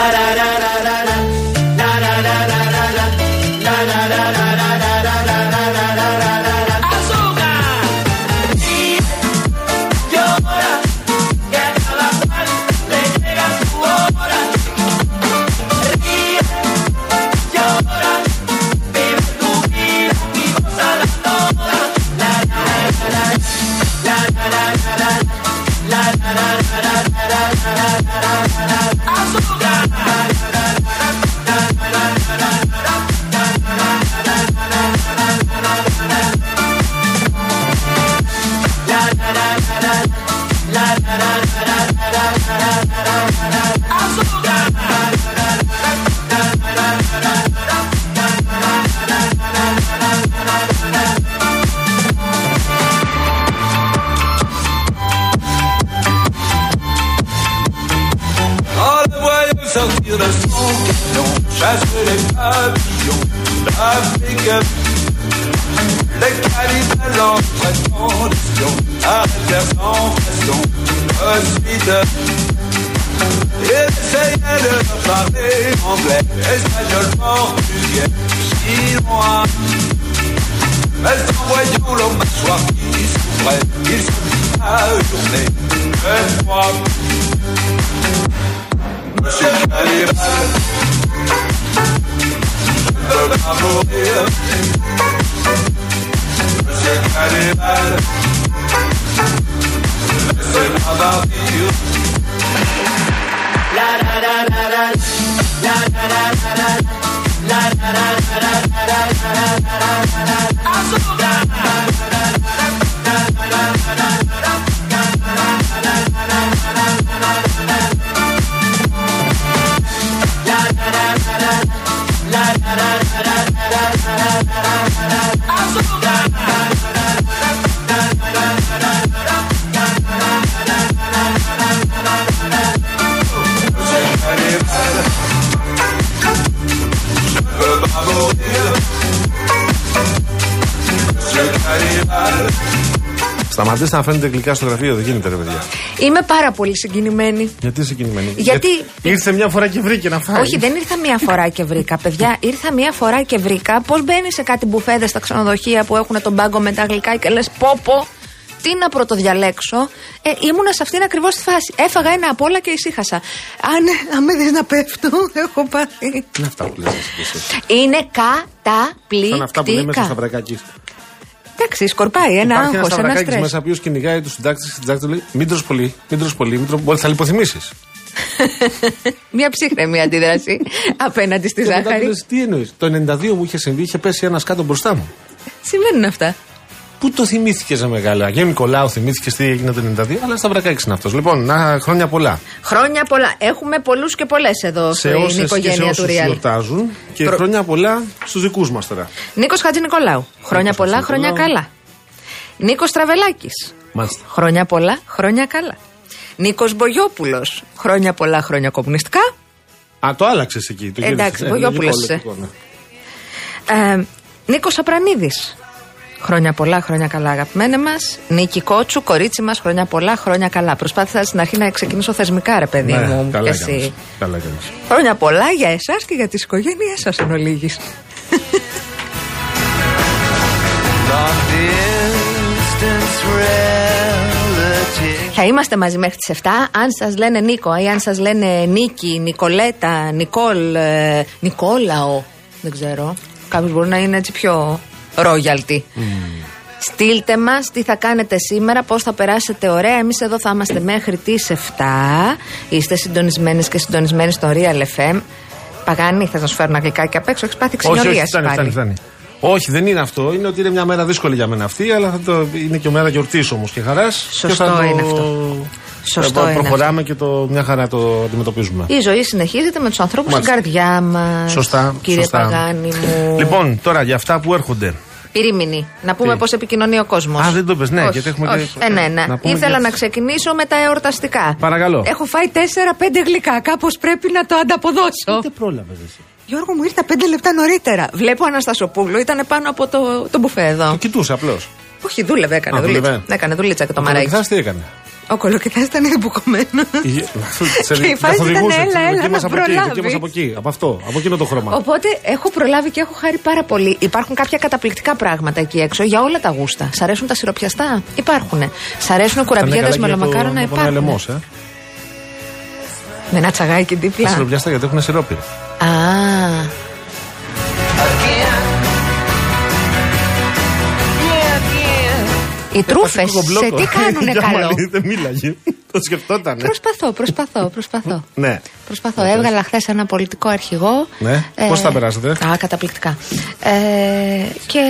da da da. Σταματήστε να φαίνεται γλυκά στο γραφείο, δεν γίνεται ρε παιδιά. Είμαι πάρα πολύ συγκινημένη. Γιατί συγκινημένη; Γιατί- Ήρθε μια φορά και βρήκε να φάει. Όχι, δεν ήρθα μία φορά και βρήκα. Παιδιά, ήρθα μία φορά και βρήκα πώς μπαίνεις σε κάτι μπουφέδε στα ξενοδοχεία που έχουν τον πάγκο με τα γλυκά και λες πόπο. Τι να πρωτοδιαλέξω. Ε, ήμουνα σε αυτήν ακριβώς τη φάση. Έφαγα ένα απ' όλα και ησύχασα. Αν, αν με δεις να πέφτω, έχω πάθει. Τι είναι αυτά που λες εσύ. Είναι Σαν αυτά που λέμε στο καταπληκτικά. Σταυρακάκι. Εντάξει, σκορπάει ένα Υπάρχει ένας άγχος, ένα Σταυρακάκης στρες. μέσα ο οποίος κυνηγάει τους συντάκτες και συντάκτες του λέει Μην τρως πολύ, μην τρως πολύ, μην τρως πολύ. Θα λιποθυμήσεις. Μια ψύχρεμη αντίδραση απέναντι στη Και μετά του ζάχαρη. λες, Τι εννοείς. Το 92 μου είχε συμβεί, είχε πέσει ένας κάτω μπροστά μου. Συμβαίνουν αυτά. Πού το θυμήθηκε σε μεγάλα. Αγίου Νικολάου θυμήθηκε τι έγινε το 92, αλλά Σταυρακάκης είναι αυτός. Λοιπόν, να, χρόνια πολλά. Χρόνια πολλά. Έχουμε πολλούς και πολλές εδώ σε στην όσες και σε οικογένεια του όσους Real. γιορτάζουν και Προ- χρόνια πολλά στους δικούς μας τώρα. Νίκος Χατζη Νικολάου. Χρόνια πολλά, Χατζηνικολάου. χρόνια καλά. Νίκος Τραβελάκης. Μάλιστα. Χρόνια πολλά, χρόνια καλά. Νίκος Μπογιόπουλος. Χρόνια πολλά, χρόνια κομμουνιστικά. Α, το άλλαξες εκεί. Το Εντάξει, γύρισες. Ε, Βογιόπουλος λογικό, είσαι. λογικό, ναι. Ε, Νίκος Απρανίδης. Χρόνια πολλά, χρόνια καλά, αγαπημένε μας. Νίκη Κότσου, κορίτσι μας, χρόνια πολλά, χρόνια καλά. Προσπάθησα στην αρχή να ξεκινήσω θεσμικά, ρε παιδί Ναι, μου. καλά και εσύ. έκανες. Καλά έκανες. Χρόνια πολλά για εσάς και για τις οικογένειές σας εν ολίγης. Θα είμαστε μαζί μέχρι τις 7. Αν σας λένε Νίκο ή αν σας λένε Νίκη, Νικολέτα, Νικόλ, ε, Νικόλαο, δεν ξέρω. Κάποιος μπορεί να είναι έτσι πιο ρόγιαλτι. Στείλτε μας τι θα κάνετε σήμερα, πώς θα περάσετε ωραία. Εμείς εδώ θα είμαστε μέχρι τις 7. Είστε συντονισμένες και συντονισμένοι στο Real FM. Παγάνη, θα σα φέρω ένα γλυκάκι απ' έξω; Έχεις πάθει Όχι, όχι, ξενιωρία φτάνει, φτάνει, φτάνει. Όχι, δεν είναι αυτό. Είναι ότι είναι μια μέρα δύσκολη για μένα αυτή, αλλά θα το, είναι και μέρα γιορτής όμως και χαράς. Σωστό και θα είναι το, αυτό. Σωστό θα είναι Προχωράμε και το, μια χαρά το αντιμετωπίζουμε. Η ζωή συνεχίζεται με τους ανθρώπους στην Μάλιστα. καρδιά μας. Σωστά. Κύριε σωστά. Παγάνη μου. Λοιπόν, τώρα για αυτά που έρχονται. Πυρήμινη. Να πούμε Τι; πώς επικοινωνεί ο κόσμος. Α, δεν το πες, ναι, γιατί έχουμε και- Ε, ναι, ναι. να πούμε Ήθελα και- να ξεκινήσω με τα εορταστικά. Παρακαλώ. Έχω φάει 4-5 γλυκά. Κάπως πρέπει να το ανταποδώσω. Δεν πρόλαβες εσύ; Γιώργο μου ήρθα 5 λεπτά νωρίτερα. Βλέπω Αναστασοπούλου, ήταν πάνω από το, το μπουφέ εδώ. Το κοιτούσε απλώς. Όχι, δούλευε, έκανε Α, δουλίτσα. δούλευε. Έκανε δουλίτσα και το Το μαράκι. Μαρακιθάς τι έκανε; Ο κολοκυθά ήταν ήδη μπουκωμένο. Σε- Και η φάση ήταν, καθοδηγούσε, έλα, τη έλα, δική να μας από εκεί, προλάβεις. δική μας από εκεί. Από αυτό, από εκείνο το χρώμα. Οπότε έχω προλάβει και έχω χάρη πάρα πολύ. Υπάρχουν κάποια καταπληκτικά πράγματα εκεί έξω για όλα τα γούστα. Σ' αρέσουν τα σιροπιαστά; Υπάρχουν. Σ' αρέσουν κουραμπιέδες με λομακάρονα; Υπάρχουν. λεμός, ε. Με ένα τσαγάκι Τα δίπλα. σιροπιάστα γιατί έχουν σιρόπι. Α. Οι τρούφες σε τι κάνουνε Για καλό; μαλλί, Δεν μίλαγε. Το σκεφτότανε. Προσπαθώ, προσπαθώ, προσπαθώ. Ναι. Προσπαθώ. Έβγαλα χθες ένα πολιτικό αρχηγό. Ναι. Πώς τα περάσατε; Α, καταπληκτικά. Ε, και.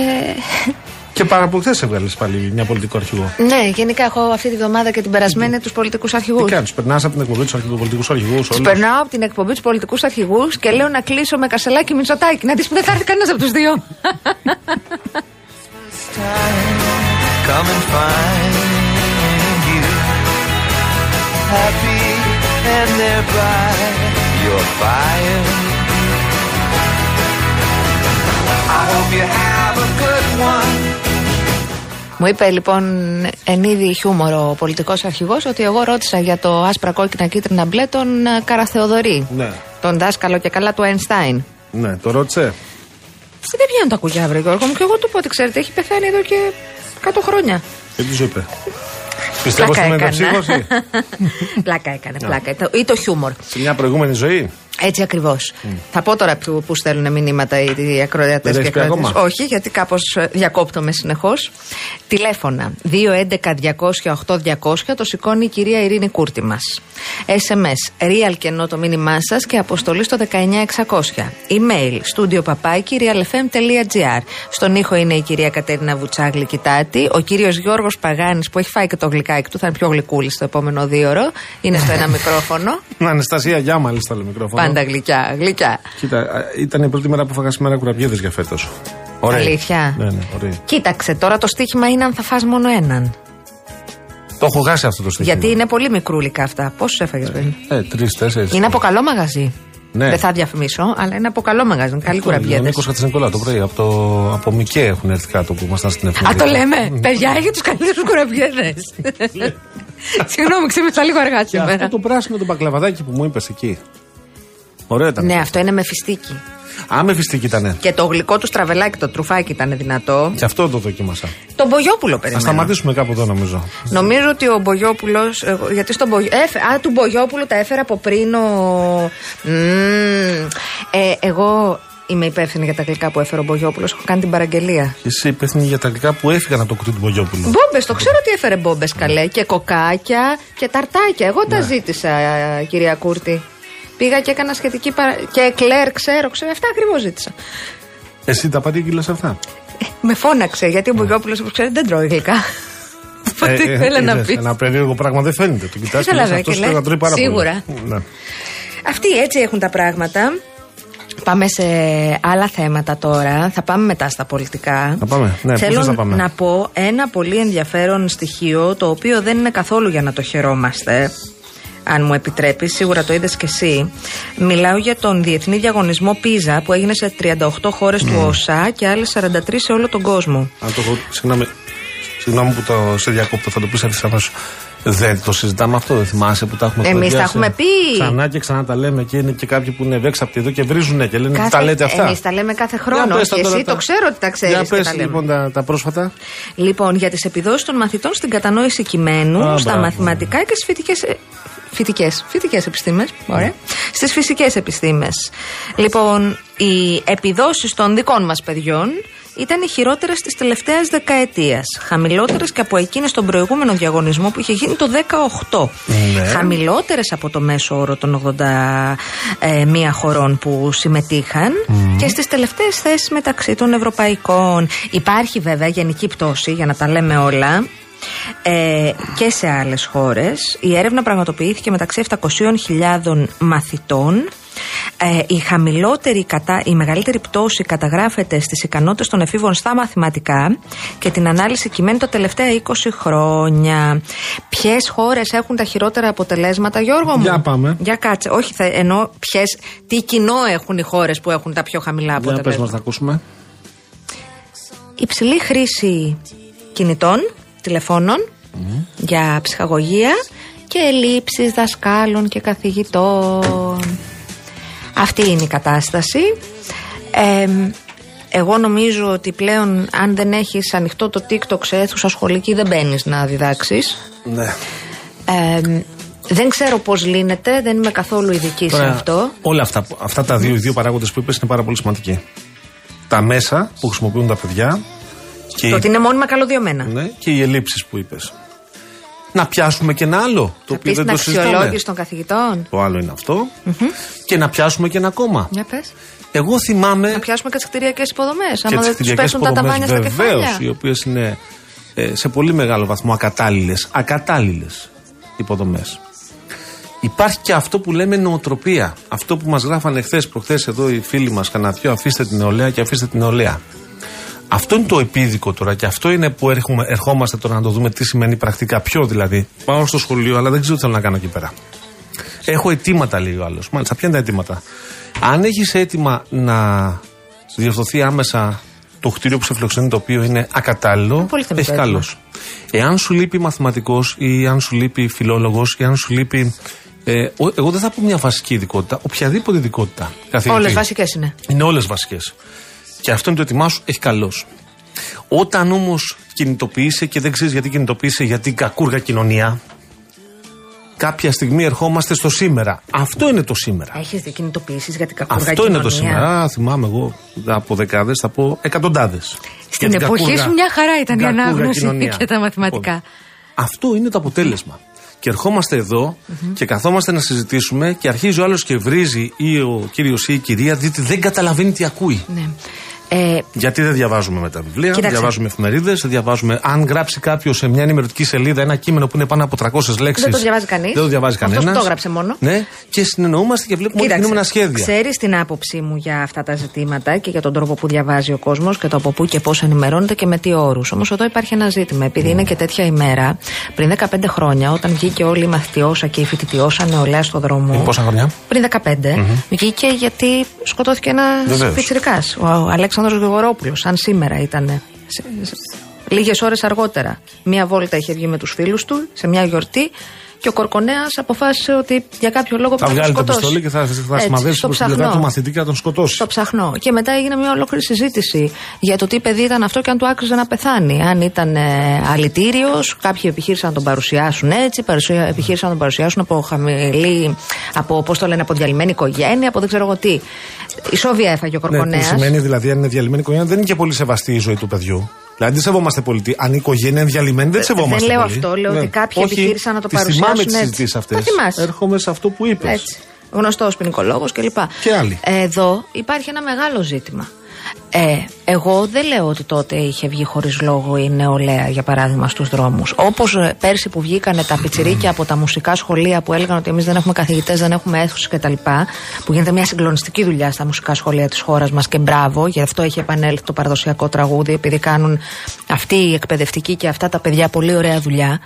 Και πάρα που χθες έβγαλες πάλι μια πολιτικό αρχηγό. Ναι, γενικά έχω αυτή τη βδομάδα και την περασμένη τους πολιτικούς αρχηγούς. Τι κάνεις, περνάς από την εκπομπή τους πολιτικούς αρχηγούς. Τους περνάω από την εκπομπή τους πολιτικούς αρχηγούς και λέω να κλείσω με κασελάκι μισοτάκι. Να δεις που δεν θα έρθει κανένας από τους δύο. Come and find you happy and thereby your fire. I hope you have a good one. Μου είπε λοιπόν εν είδη χιούμορ ο πολιτικός αρχηγός ότι εγώ ρώτησα για το άσπρα κόκκινα κίτρινα μπλε τον ε, Καραθεοδωρή. Ναι. Τον δάσκαλο και καλά του Einstein. Ναι, το ρώτησε. Δεν βγαίνουν τα κουκιά, βρε Γιώργο μου. Και εγώ του πω ότι ξέρετε, έχει πεθάνει εδώ και 100 χρόνια. Και τι σου είπε. Πιστεύω Πλάκα στην έκανε. μεταψύχωση. πλάκα έκανε, πλάκα. Το- Ή το χιούμορ. Σε μια προηγούμενη ζωή. Έτσι ακριβώς. Θα πω τώρα που, που στέλνουν μηνύματα οι, οι ακροατές Δεν και έχεις πει ακροατές. ακόμα; Όχι, γιατί κάπως διακόπτομαι συνεχώς. Τηλέφωνα 211-200-8200 το σηκώνει η κυρία Ειρήνη Κούρτη μας. SMS real και ενώ το μήνυμά σας και αποστολή στο 19600. Email studio παπάκι realfm.gr. Στον ήχο είναι η κυρία Κατέρινα Βουτσάγλη Κιτάτη. Ο κύριος Γιώργος Παγάνης που έχει φάει και το γλυκάκι του, θα είναι πιο γλυκούλης στο επόμενο δίωρο. Είναι στο ένα μικρόφωνο. Αναστασία Γιά, μάλιστα, το μικρόφωνο. Πάντα γλυκιά, γλυκιά. Κοίτα, α, ήταν η πρώτη μέρα που φάγα σήμερα κουραμπιέδες για φέτος. Αλήθεια; Ναι, ναι, ωραία. Κοίταξε, τώρα το στοίχημα είναι αν θα φας μόνο έναν. Το έχω χάσει αυτό το στοιχείο. Γιατί είναι πολύ μικρούλικα αυτά. Πόσου έφαγες πριν. Ε, τρεις, τέσσερις. Είναι από καλό μαγαζί. Ναι. Δεν θα διαφημίσω, αλλά είναι από καλό μαγαζί. είναι Καλή Ο κουραμπιέδες. Νίκος Κατσενικολά το πρωί από, το, από Μικέ έχουν έρθει κάτω που ήμασταν στην εφημερίδα. Α, το λέμε. Παιδιά, έχει τους καλύτερους κουραμπιέδες. Συγγνώμη, ξύπνησα λίγο αργά Και αυτό σήμερα. το πράσινο το μπακλαβαδάκι που μου είπες εκεί. Ωραίο ήταν. Ναι, αυτό είναι με φιστίκι. Α, με φιστική ήτανε. Και το γλυκό του στραβελάκι, το τρουφάκι ήταν δυνατό. Και αυτό το δοκίμασα. Το Μπογιόπουλο Α περιμένω. σταματήσουμε κάπου εδώ νομίζω. Νομίζω ότι ο Μπογιόπουλος. Γιατί στον Μπογιό... έφε- Α, του Μπογιόπουλου τα έφερε από πριν ο. Μμμ. ε, εγώ είμαι υπεύθυνη για τα γλυκά που έφερε ο Μπογιόπουλος. Έχω κάνει την παραγγελία. Και Είσαι υπεύθυνη για τα γλυκά που έφυγαν από το κουτί του Μπογιόπουλου. Μπόμπες, το ξέρω ότι έφερε μπόμπες καλέ. Και κοκάκια και ταρτάκια. Εγώ Ναι. τα ζήτησα, ε, κυρία Κούρτη. Πήγα και έκανα σχετική παρα... Και εκλέρ, ξέρω, ξέρω. Αυτά ακριβώς ζήτησα. Εσύ τα παρήγγειλε αυτά; Ε, με φώναξε, γιατί ο Μπογιόπουλο, όπως ξέρετε, δεν τρώει γλυκά. Οπότε Ε, ε, ήθελε να είδες, πεις. Ένα περίεργο πράγμα δεν φαίνεται. Το κοιτάς και Ήθελα, λες, δε, αυτός και το λες, να τρώει πάρα σίγουρα. πολύ. Ναι. Αυτοί έτσι έχουν τα πράγματα. Πάμε σε άλλα θέματα τώρα. Θα πάμε μετά στα πολιτικά. Θα πάμε. Ναι, πού Θέλω θες να πάμε; να πω ένα πολύ ενδιαφέρον στοιχείο το οποίο δεν είναι καθόλου για να το χαιρόμαστε. Αν μου επιτρέπεις, σίγουρα το είδες και εσύ. Μιλάω για τον διεθνή διαγωνισμό Πίζα που έγινε σε 38 χώρες του ΩΣΑ και άλλες 43 σε όλο τον κόσμο. Αν το έχω. Συγγνώμη, συγγνώμη που το σε διακόπτω, θα το πεις ευθύ αμέσω. Δεν το συζητάμε αυτό, δεν θυμάσαι που τα έχουμε Εμείς τα κουβεντιάσει. έχουμε πει. Ξανά και ξανά τα λέμε και είναι και κάποιοι που είναι ευέξαπτοι εδώ και βρίζουνε και λένε τα λέτε αυτά. Εμείς τα λέμε κάθε Για χρόνο. πες τα Και τώρα εσύ τα- το ξέρω ότι τα ξέρεις. Για πες λοιπόν τα, τα πρόσφατα. Λοιπόν, για τις επιδόσεις των μαθητών στην κατανόηση κειμένου, Α, στα μπράβο. μαθηματικά και στις φοιτικέ. Φοιτικές, φοιτικές επιστήμες, ωραία. Στις φυσικές επιστήμες. Λοιπόν, οι επιδόσεις των δικών μας παιδιών ήταν οι χειρότερες της τελευταίας δεκαετίας. Χαμηλότερες και από εκείνες στον προηγούμενο διαγωνισμό που είχε γίνει το 18. Ναι. Χαμηλότερες από το μέσο όρο των 81 χωρών που συμμετείχαν και στις τελευταίες θέσεις μεταξύ των ευρωπαϊκών. Υπάρχει βέβαια γενική πτώση, για να τα λέμε όλα, ε, και σε άλλες χώρες. Η έρευνα πραγματοποιήθηκε μεταξύ 700.000 μαθητών. Ε, η χαμηλότερη, κατά, η μεγαλύτερη πτώση καταγράφεται στις ικανότητες των εφήβων στα μαθηματικά και την ανάλυση κειμένου τα τελευταία 20 χρόνια. Ποιες χώρες έχουν τα χειρότερα αποτελέσματα, Γιώργο μου; Για πάμε. Για κάτσε. Όχι, θα, ενώ ποιες, τι κοινό έχουν οι χώρες που έχουν τα πιο χαμηλά Για πες αποτελέσματα. μας να ακούσουμε. Υψηλή χρήση κινητών, τηλεφώνων για ψυχαγωγία και ελλείψεις δασκάλων και καθηγητών. Αυτή είναι η κατάσταση. Ε, εγώ νομίζω ότι πλέον αν δεν έχεις ανοιχτό το TikTok σε αίθουσα σχολική δεν μπαίνεις να διδάξεις. Ναι. Ε, δεν ξέρω πώς λύνεται, δεν είμαι καθόλου ειδική σε Τώρα, αυτό. Όλα αυτά, αυτά τα δύο, οι δύο παράγοντες που είπες είναι πάρα πολύ σημαντικοί. Τα μέσα που χρησιμοποιούν τα παιδιά και, Το ότι οι, είναι μόνιμα καλωδιωμένα. ναι, και οι ελλείψεις που είπες. Να πιάσουμε και ένα άλλο. Το Θα οποίο πεις δεν την το συζητάμε. αξιολόγηση των καθηγητών. Το άλλο είναι αυτό. Και να πιάσουμε και ένα ακόμα. Για πες. Εγώ θυμάμαι. Να πιάσουμε και τις κτηριακές υποδομές. και Άμα τις δεν τους κτηριακές πέσουν τα υποδομέ ταβάνια στα βεβαίως, οι κεφάλια. οποίες είναι ε, σε πολύ μεγάλο βαθμό ακατάλληλες. Ακατάλληλες υποδομές. Υπάρχει και αυτό που λέμε νοοτροπία. Αυτό που μας γράφανε χθες προχθές εδώ οι φίλοι μας, κανένα αφήστε την νεολαία και αφήστε την νεολαία. Αυτό είναι το επίδικο τώρα και αυτό είναι που έρχομαι, ερχόμαστε τώρα να το δούμε τι σημαίνει πρακτικά. Ποιο δηλαδή. Πάω στο σχολείο, αλλά δεν ξέρω τι θέλω να κάνω εκεί πέρα. Έχω αιτήματα, λέει ο άλλος. Μάλιστα, ποια είναι τα αιτήματα. Αν έχεις αίτημα να διορθωθεί άμεσα το κτίριο που σε φιλοξενεί, το οποίο είναι ακατάλληλο, Πολύ θεμητό έχεις αίτημα. καλώ. Εάν σου λείπει μαθηματικός ή αν σου λείπει φιλόλογος ή αν σου λείπει. Ε, ο- εγώ δεν θα πω μια βασική ειδικότητα, οποιαδήποτε ειδικότητα. καθηγητή. Όλες βασικές είναι. Είναι όλες βασικές. Και αυτό είναι το έτοιμά σου, έχει καλώ. Όταν όμως κινητοποιείσαι και δεν ξέρεις γιατί κινητοποιείσαι, γιατί κακούργα κοινωνία, κάποια στιγμή ερχόμαστε στο σήμερα. Αυτό είναι το σήμερα. Έχεις δει κινητοποιήσεις για την κακούργα Αυτό είναι το κοινωνία; σήμερα. Α, θυμάμαι εγώ από δεκάδες, θα πω εκατοντάδες. Στην εποχή σου μια χαρά ήταν η ανάγνωση και τα μαθηματικά. Λοιπόν, αυτό είναι το αποτέλεσμα. Και ερχόμαστε εδώ και καθόμαστε να συζητήσουμε και αρχίζει ο άλλος και βρίζει ή ο κύριος ή η κυρία, διότι δεν καταλαβαίνει τι ακούει. Ναι. Ε, Γιατί δεν διαβάζουμε με τα βιβλία, δεν Κοίταξε. διαβάζουμε εφημερίδες, δεν διαβάζουμε. Αν γράψει κάποιος σε μια ενημερωτική σελίδα ένα κείμενο που είναι πάνω από 300 λέξει. Δεν το διαβάζει κανείς. Δεν το διαβάζει Αυτός κανένας. που το έγραψε μόνο. Ναι, και συνεννοούμαστε και βλέπουμε ότι κινούμενα σχέδια. Ξέρεις την άποψή μου για αυτά τα ζητήματα και για τον τρόπο που διαβάζει ο κόσμος και το από πού και πώς ενημερώνεται και με τι όρους. Όμως εδώ υπάρχει ένα ζήτημα. Επειδή είναι και τέτοια ημέρα, πριν 15 χρόνια, όταν βγήκε όλη η μαθητιώσα και η φοιτητιώσα νεολαία στο δρόμο. Είναι πόσα χρονιά; Πριν 15, βγήκε γιατί σκοτώθηκε ένας Βεβαίως. πιτσυρικά. Ο Αλέξανδρος Γρηγορόπουλο, αν σήμερα ήταν. Λίγες ώρες αργότερα. Μία βόλτα είχε βγει με τους φίλους του σε μια γιορτή και ο Κορκονέας αποφάσισε ότι για κάποιο λόγο Θα πρέπει να βγάλει το σκοτώσει. πιστόλι και θα, θα Έτσι, σημαδέψει στο προς την πλευρά ψαχνό. του μαθητή και θα τον σκοτώσει. Στο ψαχνό. Και μετά έγινε μια ολόκληρη συζήτηση για το τι παιδί ήταν αυτό και αν του άξιζε να πεθάνει. Αν ήταν ε, αλητήριος, κάποιοι επιχείρησαν να τον παρουσιάσουν έτσι, παρουσια- επιχείρησαν να τον παρουσιάσουν από χαμηλή, από πώς το λένε, από διαλυμένη οικογένεια, από δεν ξέρω εγώ τι. Η Σόβια έφαγε ο Ναι, Κορκονέας. που σημαίνει δηλαδή αν είναι διαλυμένη οικογένεια δεν είναι και πολύ σεβαστή η ζωή του παιδιού. Δηλαδή δεν σεβόμαστε πολύ. τι- Αν η οικογένεια είναι διαλυμένη δεν τη σεβόμαστε δεν λέω πολύ. αυτό, λέω ότι κάποιοι Όχι, επιχείρησαν να το τις παρουσιάσουν θυμάμαι τις έτσι. συζητήσεις αυτές. Τα θυμάσαι. Έρχομαι σε αυτό που είπες. Έτσι. Γνωστός ποινικολόγος κλπ. Και άλλοι. Εδώ υπάρχει ένα μεγάλο ζήτημα. Ε, εγώ δεν λέω ότι τότε είχε βγει χωρίς λόγο η νεολαία, για παράδειγμα, στους δρόμους. Όπως πέρσι που βγήκανε τα πιτσιρίκια από τα μουσικά σχολεία που έλεγαν ότι εμείς δεν έχουμε καθηγητές, δεν έχουμε αίθουσες κτλ. Που γίνεται μια συγκλονιστική δουλειά στα μουσικά σχολεία της χώρας μας και μπράβο, γι' αυτό έχει επανέλθει το παραδοσιακό τραγούδι, επειδή κάνουν αυτοί οι εκπαιδευτικοί και αυτά τα παιδιά πολύ ωραία δουλειά.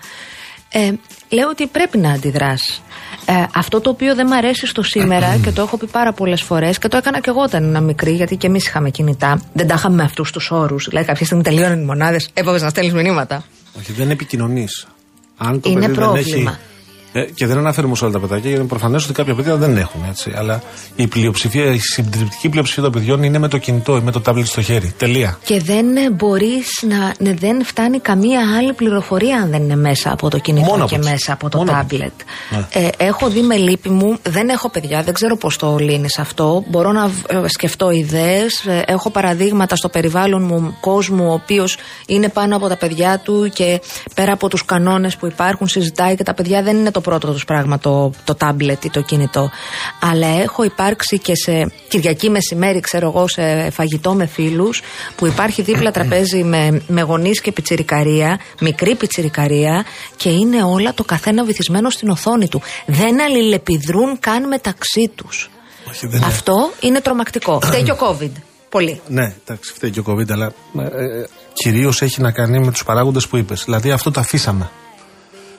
Ε, λέω ότι πρέπει να αντιδράσει. Ε, αυτό το οποίο δεν μ' αρέσει στο σήμερα και το έχω πει πάρα πολλές φορές και το έκανα και εγώ όταν ήμουν μικρή, γιατί και εμείς είχαμε κινητά. Δεν τα είχαμε με αυτούς τους όρους. Δηλαδή, κάποια στιγμή τελείωναν οι μονάδες, έπαβε να στέλνεις μηνύματα. Όχι, δεν επικοινωνείς. Αν το Είναι παιδί δεν πρόβλημα. έχει. Ε, και δεν αναφέρουμε σε όλα τα παιδάκια, γιατί είναι προφανές ότι κάποια παιδιά δεν έχουν έτσι. Αλλά η πλειοψηφία, η συντριπτική πλειοψηφία των παιδιών είναι με το κινητό ή με το τάμπλετ στο χέρι. Τελεία. Και δεν μπορείς να. ναι, δεν φτάνει καμία άλλη πληροφορία αν δεν είναι μέσα από το κινητό Μόνο και από μέσα από το Μόνο από τάμπλετ. Ναι. Ε, έχω δει με λύπη μου, δεν έχω παιδιά, δεν ξέρω πώς το λύνεις αυτό. Μπορώ να ε, σκεφτώ ιδέες. έχω παραδείγματα στο περιβάλλον μου κόσμου, ο οποίος είναι πάνω από τα παιδιά του και πέρα από τους κανόνες που υπάρχουν, συζητάει και τα παιδιά δεν είναι το πρώτο τους πράγμα το, το τάμπλετ ή το κινητό. Αλλά έχω υπάρξει και σε Κυριακή μεσημέρι, ξέρω εγώ, σε φαγητό με φίλους, που υπάρχει δίπλα τραπέζι με, με γονείς και πιτσιρικαρία, μικρή πιτσιρικαρία, και είναι όλα το καθένα βυθισμένο στην οθόνη του. Δεν αλληλεπιδρούν καν μεταξύ τους. Όχι, δεν είναι. Αυτό είναι τρομακτικό. Φταίει και ο COVID. Πολύ. Ναι, εντάξει, φταίει και ο COVID, αλλά ε, ε, κυρίως έχει να κάνει με τους παράγοντες που είπες. Δηλαδή αυτό το αφήσαμε.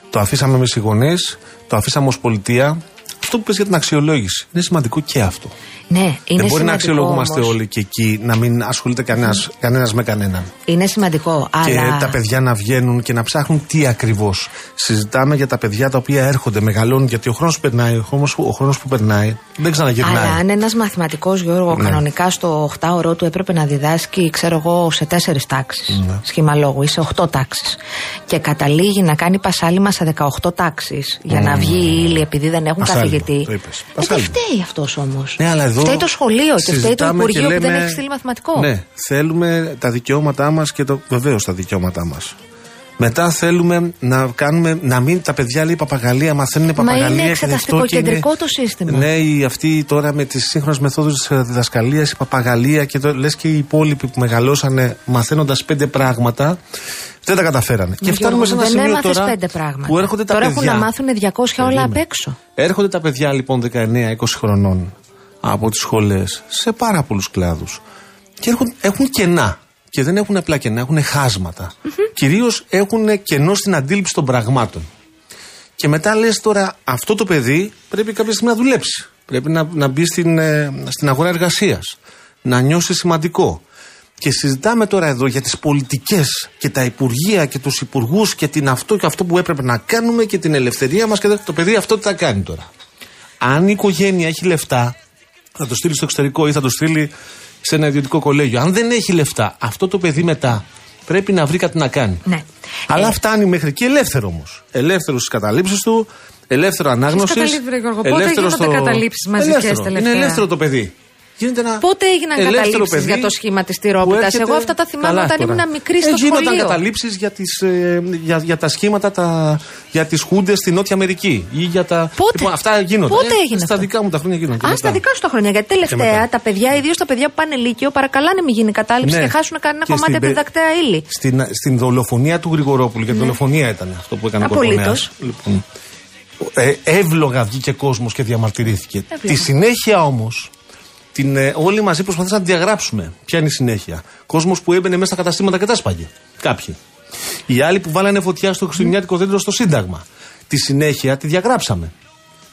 Το αφήσαμε εμείς οι γονείς, το αφήσαμε ως πολιτεία. Αυτό που πες για την αξιολόγηση. Είναι σημαντικό και αυτό. Ναι, είναι Δεν μπορεί να σημαντικό αξιολογούμαστε όμως. όλοι και εκεί να μην ασχολείται κανένας, κανένας με κανέναν. Είναι σημαντικό, Και αλλά. τα παιδιά να βγαίνουν και να ψάχνουν τι ακριβώς. Συζητάμε για τα παιδιά τα οποία έρχονται, μεγαλώνουν, γιατί ο χρόνος που περνάει, ο χρόνος, ο χρόνος που περνάει δεν ξαναγυρνάει. Αλλά αν ένας μαθηματικός Γιώργο Ναι. κανονικά στο 8ωρο του έπρεπε να διδάσκει, ξέρω εγώ, σε τέσσερις τάξεις. Ναι. Σχήμα λόγου ή σε 8 τάξεις. Και καταλήγει να κάνει πασάλιμα σε 18 τάξεις για να βγει η ύλη επειδή δεν έχουν Πασάλιμα, καθηγητή. το είπες. Ε, δεν Πασάλιμα. φταίει αυτός όμως. Ναι, αλλά εδώ φταίει το σχολείο και φταίει το συζητάμε Υπουργείο και που δεν λέμε- έχει στείλει μαθηματικό. Ναι, θέλουμε τα δικαιώματά μας και το, βεβαίως τα δικαιώματά μας. Μετά θέλουμε να κάνουμε, να μην τα παιδιά λέει παπαγαλία, μαθαίνουν Μα παπαγαλία. είναι και αυτό και εξεταστικοκεντρικό είναι- το σύστημα. Ναι, οι, αυτοί τώρα με τις σύγχρονες μεθόδους της διδασκαλίας, η παπαγαλία και το, λες και οι υπόλοιποι που μεγαλώσανε μαθαίνοντας πέντε πράγματα, δεν τα καταφέρανε. και Μα, φτάνουμε σε Γιώργο, ένα δεν σημείο έμαθες τώρα πέντε πράγματα. που έρχονται τα Τώρα παιδιά. έχουν να μάθουν 200 όλα απ' Περίμενε. έξω. Έρχονται τα παιδιά λοιπόν 19-20 χρονών από τις σχολές σε πάρα πολλούς κλάδους και έρχον- έχουν κενά. Και δεν έχουν απλά κενά, έχουν χάσματα. Κυρίως έχουν κενό στην αντίληψη των πραγμάτων. Και μετά λες τώρα αυτό το παιδί πρέπει κάποια στιγμή να δουλέψει. Πρέπει να, να μπει στην, ε, στην αγορά εργασίας. Να νιώσει σημαντικό. Και συζητάμε τώρα εδώ για τις πολιτικές και τα υπουργεία και τους υπουργούς και την αυτό και αυτό που έπρεπε να κάνουμε και την ελευθερία μας και το παιδί αυτό τι θα κάνει τώρα. Αν η οικογένεια έχει λεφτά, θα το στείλει στο εξωτερικό ή θα το στείλει σε ένα ιδιωτικό κολέγιο. Αν δεν έχει λεφτά, αυτό το παιδί μετά πρέπει να βρει κάτι να κάνει. Ναι. Αλλά Ε, φτάνει μέχρι εκεί ελεύθερο όμως. Ελεύθερο στις καταλήψεις του, ελεύθερο ανάγνωσης. καταλήψεις, βρε Γιώργο, πότε γίνονται καταλήψεις μαζικές τελευταία; Είναι ελεύθερο το παιδί. Γίνεται ένα Πότε έγιναν ελεύθερο καταλήψεις παιδί για το σχήμα της που τυρόπιτας; έρχεται- Εγώ αυτά τα θυμάμαι Καλά όταν τώρα. ήμουν μικρή στο ε, γίνονταν σχολείο. καταλήψεις για, τις, ε, για, για τα σχήματα, τα, για τις χούντες στη Νότια Αμερική. Ή για τα... Πότε; Λοιπόν, αυτά γίνονται. Πότε έγινε Στα αυτό; δικά μου τα χρόνια γίνονται. Α, μετά. στα δικά σου τα χρόνια. Γιατί τελευταία μετά. τα παιδιά, ιδίως τα παιδιά που πάνε λύκειο, παρακαλάνε μην γίνει κατάληψη Ναι. και χάσουν κανένα Και κομμάτι στην από τη πε- διδακτέα ύλη. Στην, στην δολοφονία του Γρηγορόπουλου, γιατί δολοφονία ήταν αυτό που έκανε ο Ναι. Απολύτως. Κορπονέας. Λοιπόν, ε, εύλογα βγήκε κόσμος και διαμαρτυρήθηκε. Εύλογα. Τη συνέχεια όμως, την, ε, όλοι μαζί προσπαθήσαμε να τη διαγράψουμε. Ποια είναι η συνέχεια; Κόσμος που έμπαινε μέσα στα καταστήματα και τα σπάγε. Κάποιοι. Οι άλλοι που βάλανε φωτιά στο Χριστουγεννιάτικο δέντρο στο Σύνταγμα. Τη συνέχεια τη διαγράψαμε.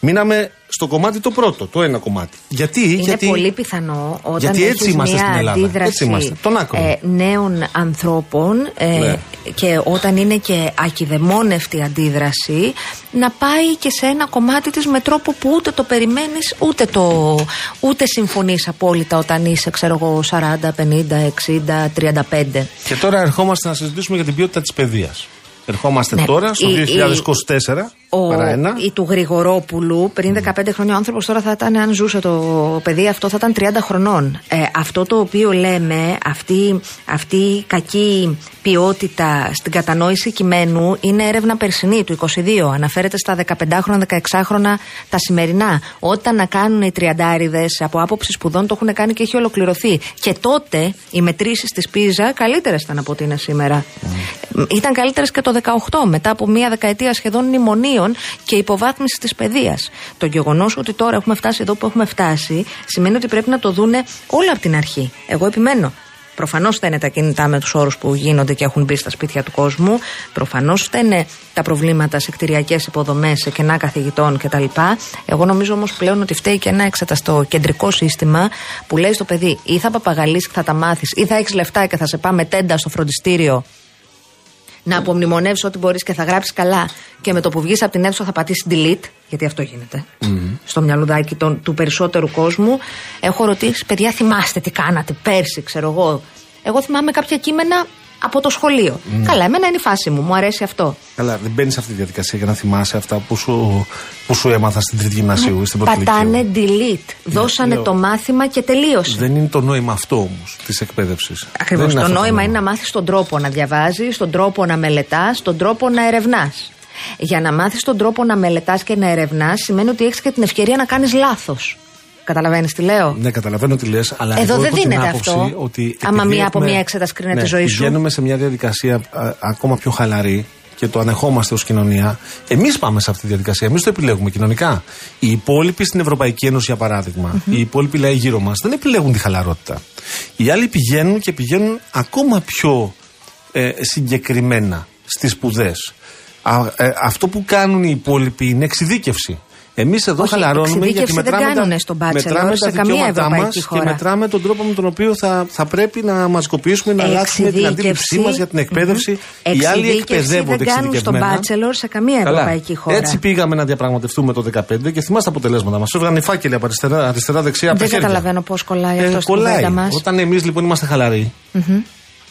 Μείναμε στο κομμάτι το πρώτο, το ένα κομμάτι. Γιατί, Είναι γιατί πολύ πιθανό όταν Γιατί έτσι έχεις είμαστε μια στην Ελλάδα. αντίδραση Έτσι είμαστε. Των άκρων. ε, νέων ανθρώπων ε, Ναι. και όταν είναι και ακιδεμόνευτη αντίδραση να πάει και σε ένα κομμάτι της με τρόπο που ούτε το περιμένεις ούτε, το, ούτε συμφωνείς απόλυτα όταν είσαι ξέρω εγώ 40, 50, 60, 35. Και τώρα ερχόμαστε να συζητήσουμε για την ποιότητα της παιδείας. Ερχόμαστε Ναι. τώρα στο Η- 2024. Ο, παρά ένα. ή του Γρηγορόπουλου πριν 15 χρόνια ο άνθρωπος τώρα θα ήταν, αν ζούσε το παιδί αυτό, θα ήταν 30 χρονών. Ε, αυτό το οποίο λέμε, αυτή, αυτή η κακή ποιότητα στην κατανόηση κειμένου είναι έρευνα περσινή του 22. Αναφέρεται στα 15χρονα, 16χρονα τα σημερινά. Όταν να κάνουν οι τριαντάριδες από άποψη σπουδών το έχουν κάνει και έχει ολοκληρωθεί. Και τότε οι μετρήσεις της Πίζα καλύτερες ήταν από ό,τι είναι σήμερα. Ήταν καλύτερες και το 18, μετά από μία δεκαετία σχεδόν μνημονίων και υποβάθμιση της παιδείας. Το γεγονός ότι τώρα έχουμε φτάσει εδώ που έχουμε φτάσει σημαίνει ότι πρέπει να το δούνε όλα από την αρχή. Εγώ επιμένω. Προφανώς φταίνε τα κινητά με τους όρους που γίνονται και έχουν μπει στα σπίτια του κόσμου. Προφανώς φταίνε τα προβλήματα σε κτηριακές υποδομές, σε κενά καθηγητών κτλ. Εγώ νομίζω όμως πλέον ότι φταίει και ένα εξεταστό κεντρικό σύστημα που λέει στο παιδί ή θα παπαγαλίσει και θα τα μάθεις, ή θα έχεις λεφτά και θα σε πάμε τέντα στο φροντιστήριο να απομνημονεύσει ό,τι μπορείς και θα γράψεις καλά και με το που βγεις από την αίθουσα θα πατήσεις delete, γιατί αυτό γίνεται στο μυαλουδάκι των, του περισσότερου κόσμου. Έχω ρωτήσει, παιδιά, θυμάστε τι κάνατε πέρσι, ξέρω εγώ. Εγώ θυμάμαι κάποια κείμενα από το σχολείο. Καλά, εμένα είναι η φάση μου, μου αρέσει αυτό. Καλά, δεν μπαίνεις σε αυτή τη διαδικασία για να θυμάσαι αυτά που σου, που σου έμαθα στην τρίτη γυμνασίου ή στην πρώτη Πατάνε λυκείου. delete. Δώσανε λέω. το μάθημα και τελείωσε. Δεν είναι το νόημα αυτό όμως της εκπαίδευσης. Ακριβώς. Το νόημα είναι να μάθεις τον τρόπο να διαβάζεις, τον τρόπο να μελετάς, τον τρόπο να ερευνάς. Για να μάθεις τον τρόπο να μελετάς και να ερευνάς, σημαίνει ότι έχεις και την ευκαιρία να κάνεις λάθος. Καταλαβαίνεις τι λέω; Ναι, καταλαβαίνω τι λες, αλλά Εδώ εγώ δεν έχω την δίνεται άποψη αυτό. Ότι Άμα επειδή μία από έχουμε- μία εξέταση κρίνεται ναι, η ζωή σου. Πηγαίνουμε σε μια διαδικασία α, ακόμα πιο χαλαρή και το ανεχόμαστε ως κοινωνία. Εμείς πάμε σε αυτή τη διαδικασία. Εμείς το επιλέγουμε κοινωνικά. Οι υπόλοιποι στην Ευρωπαϊκή Ένωση, για παραδειγμα οι υπόλοιποι λαοί γύρω μας δεν επιλέγουν τη χαλαρότητα. Οι άλλοι πηγαίνουν και πηγαίνουν ακόμα πιο ε, συγκεκριμένα στις σπουδές. Αυτό που κάνουν οι υπόλοιποι είναι εξειδίκευση. Εμείς εδώ Όχι, χαλαρώνουμε γιατί εξειδίκευση δεν μετράμε, κάνουνε τα, στον Bachelor μετράμε σε τα καμία δικαιώματά μας ευρωπαϊκή και χώρα. μετράμε τον τρόπο με τον οποίο θα, θα πρέπει να μαζικοποιήσουμε, να αλλάξουμε την αντίληψή μας για την εκπαίδευση. Οι άλλοι Εξειδίκευση εκπαιδεύονται δεν κάνουν στον εξειδικευμένα. Bachelor σε καμία Καλά. ευρωπαϊκή χώρα. Έτσι πήγαμε να διαπραγματευτούμε το 2015 και θυμάστε τα αποτελέσματα μας. Έβγαν οι φάκελοι από αριστερά- αριστερά-δεξιά από τα Δεν χέρια. καταλαβαίνω πώς κολλάει αυτό στην Ε, κολλάει. κουβέντα μας. Όταν εμείς λοιπόν είμαστε χαλαροί,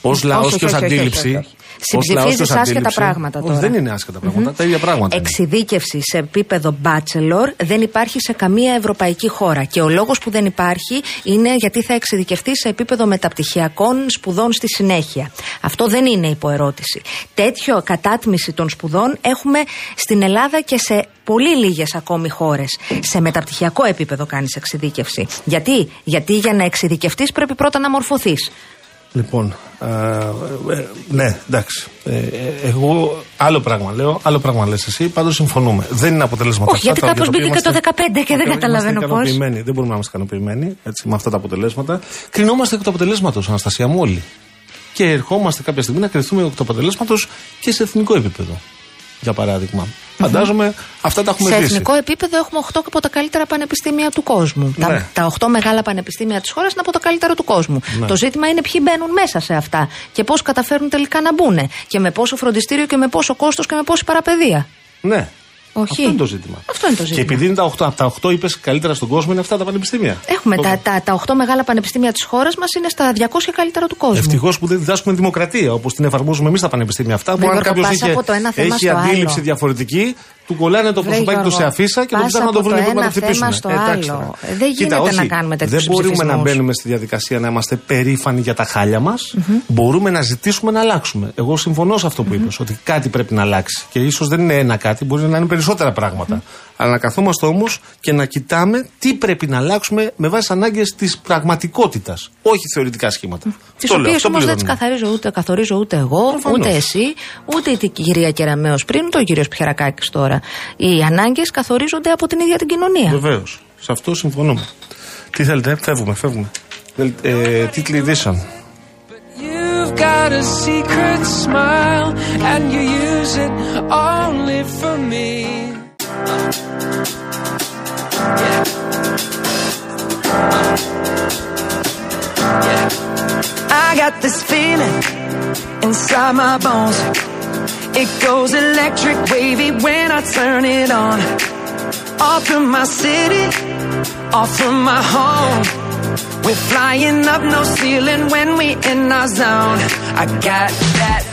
ως λαός Όχι, και ως όχι, όχι, όχι, αντίληψη. Όχι, όχι. ως λαός και ως Συμψηφίζεις άσχετα αντίληψη- πράγματα Όχι, τώρα. δεν είναι άσχετα πράγματα. Τα ίδια πράγματα. είναι. Εξειδίκευση σε επίπεδο bachelor δεν υπάρχει σε καμία ευρωπαϊκή χώρα. Και ο λόγος που δεν υπάρχει είναι γιατί θα εξειδικευτεί σε επίπεδο μεταπτυχιακών σπουδών στη συνέχεια. Αυτό δεν είναι υποερώτηση. Τέτοιο κατάτμιση των σπουδών έχουμε στην Ελλάδα και σε πολύ λίγες ακόμη χώρες. Σε μεταπτυχιακό επίπεδο κάνεις εξειδίκευση. Γιατί; Γιατί για να εξειδικευτείς πρέπει πρώτα να μορφωθείς. Λοιπόν, ε, ε, ναι, εντάξει. Ε, ε, εγώ άλλο πράγμα λέω, άλλο πράγμα λες εσύ. Πάντως συμφωνούμε. Δεν είναι αποτελέσματα Όχι, γιατί αυτά, τα κάπως οποία μπήκε και το είμαστε- 15 και δεν είμαστε καταλαβαίνω πώς. ικανοποιημένοι. Δεν μπορούμε να είμαστε ικανοποιημένοι έτσι, με αυτά τα αποτελέσματα. Κρινόμαστε εκ του αποτελέσματος, Αναστασία μου, όλοι. Και ερχόμαστε κάποια στιγμή να κρυθούμε εκ του αποτελέσματος και σε εθνικό επίπεδο. Για παράδειγμα. Φαντάζομαι αυτά τα έχουμε Σε ζήσει. εθνικό επίπεδο έχουμε 8 από τα καλύτερα πανεπιστήμια του κόσμου. Ναι. Τα, τα 8 μεγάλα πανεπιστήμια της χώρας είναι από τα καλύτερα του κόσμου. Ναι. Το ζήτημα είναι ποιοι μπαίνουν μέσα σε αυτά και πώς καταφέρουν τελικά να μπουν. Και με πόσο φροντιστήριο και με πόσο κόστος και με πόση παραπαιδεία. Ναι. Όχι. Αυτό είναι το ζήτημα. Αυτό είναι το Και ζήτημα. επειδή είναι τα 8, από τα 8 είπες καλύτερα στον κόσμο, είναι αυτά τα πανεπιστήμια. Έχουμε τα, τα, τα 8 μεγάλα πανεπιστήμια της χώρας μας είναι στα 200 καλύτερα του κόσμου. Ευτυχώς που δεν διδάσκουμε δημοκρατία όπως την εφαρμόζουμε εμείς στα πανεπιστήμια αυτά. Που αν Γιώργο, κάποιος πας έχει, από το ένα θέμα έχει στο αντίληψη άλλο. διαφορετική, του κολλάνε το Βρε, προσωπάκι του Γιώργο, σε αφίσα και τον πας ψάχνουν να το από βρουν το και να το ένα χτυπήσουν. θέμα στο Εντάξει άλλο. τώρα. Ε, δεν Κοίτα, γίνεται όχι, να κάνουμε τέτοιους Δεν μπορούμε να συμψηφισμούς. μπαίνουμε στη διαδικασία να είμαστε περήφανοι για τα χάλια μας. Μπορούμε να ζητήσουμε να αλλάξουμε. Εγώ συμφωνώ σε αυτό που είπες, ότι κάτι πρέπει να αλλάξει. Και ίσως δεν είναι ένα κάτι, μπορεί να είναι περισσότερα πράγματα. Αλλά να καθόμαστε όμως και να κοιτάμε τι πρέπει να αλλάξουμε με βάση τι ανάγκες της πραγματικότητας. Όχι θεωρητικά σχήματα. Τι Αυτό λέω, οποίες αυτό όμως δεν τις πληρώνουμε. καθαρίζω ούτε, καθορίζω ούτε εγώ, Προφανώς. ούτε εσύ, ούτε η κυρία Κεραμέο πριν, ούτε ο κύριος Πιχερακάκη τώρα. Οι ανάγκες καθορίζονται από την ίδια την κοινωνία. Βεβαίως. Σε αυτό συμφωνούμε. Τι θέλετε, φεύγουμε, φεύγουμε. Δελ- Ε, τίτλοι ειδήσεων. You've got a secret smile and you use it only for me. I got this feeling inside my bones. It goes electric wavy when I turn it on. Off from my city, off from my home. We're flying up no ceiling when we in our zone. I got that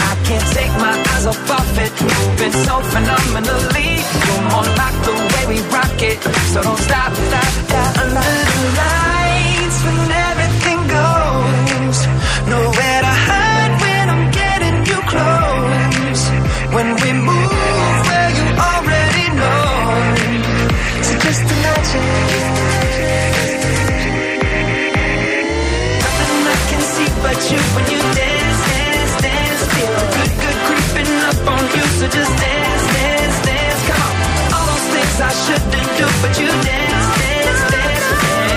can't take my eyes off of it, moving so phenomenally. You're more like the way we rock it, so don't stop, stop, stop. Under the lights, when everything goes, nowhere to hide when I'm getting you close. When we move, well, you already know. So just imagine. But you when you So just dance, dance, dance, come on. All those things I shouldn't do, but you dance, dance, dance.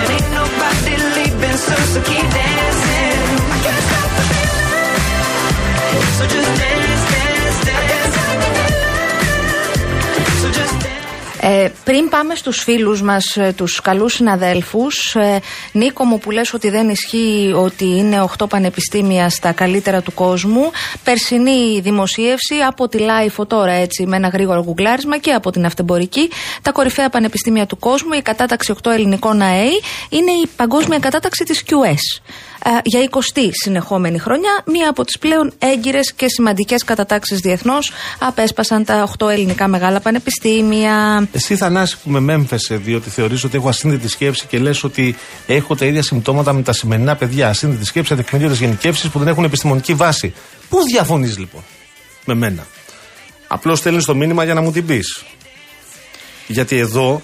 And ain't nobody leaving, so, so keep dancing. I can't stop the feeling. So just dance. Ε, πριν πάμε στους φίλους μας, ε, τους καλούς συναδέλφους, ε, Νίκο μου που λες ότι δεν ισχύει ότι είναι 8 πανεπιστήμια στα καλύτερα του κόσμου, περσινή δημοσίευση από τη LiFO τώρα έτσι με ένα γρήγορο γκουγκλάρισμα και από την Ναυτεμπορική, τα κορυφαία πανεπιστήμια του κόσμου, η κατάταξη 8 ελληνικών ΑΕΙ είναι η παγκόσμια κατάταξη της QS. Ε, για 20η συνεχόμενη χρονιά, μία από τις πλέον έγκυρες και σημαντικές κατατάξεις διεθνώς απέσπασαν τα 8 ελληνικά μεγάλα πανεπιστήμια. Εσύ Θανάση που με μέμφεσε διότι θεωρείς ότι έχω ασύνδετη σκέψη και λες ότι έχω τα ίδια συμπτώματα με τα σημερινά παιδιά. Ασύνδετη σκέψη, ατεκμηρίωτες γενικεύσεις που δεν έχουν επιστημονική βάση. Πού διαφωνείς λοιπόν με μένα; Απλώς στέλνεις το μήνυμα για να μου την πεις. Γιατί εδώ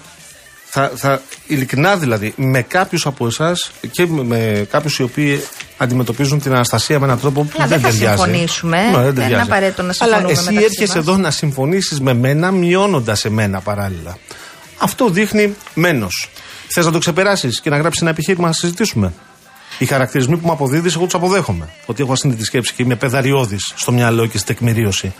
θα, θα ειλικρινά δηλαδή με κάποιους από εσάς και με, με κάποιους οι οποίοι αντιμετωπίζουν την Αναστασία με έναν τρόπο που Αλλά δεν δεν θα ταιριάζει. συμφωνήσουμε. Ναι, δεν Δεν ταιριάζει. είναι απαραίτητο να Αλλά συμφωνούμε εσύ μεταξύ έρχεσαι μας. εδώ να συμφωνήσεις με μένα, μειώνοντας εμένα παράλληλα. Αυτό δείχνει μένος. Θες να το ξεπεράσεις και να γράψεις ένα επιχείρημα να συζητήσουμε; Οι χαρακτηρισμοί που μου αποδίδεις, εγώ τους αποδέχομαι. Ότι έχω ασύνδετη σκέψη και είμαι πεδαριώδης στο μυαλό και στην τεκμηρίωση.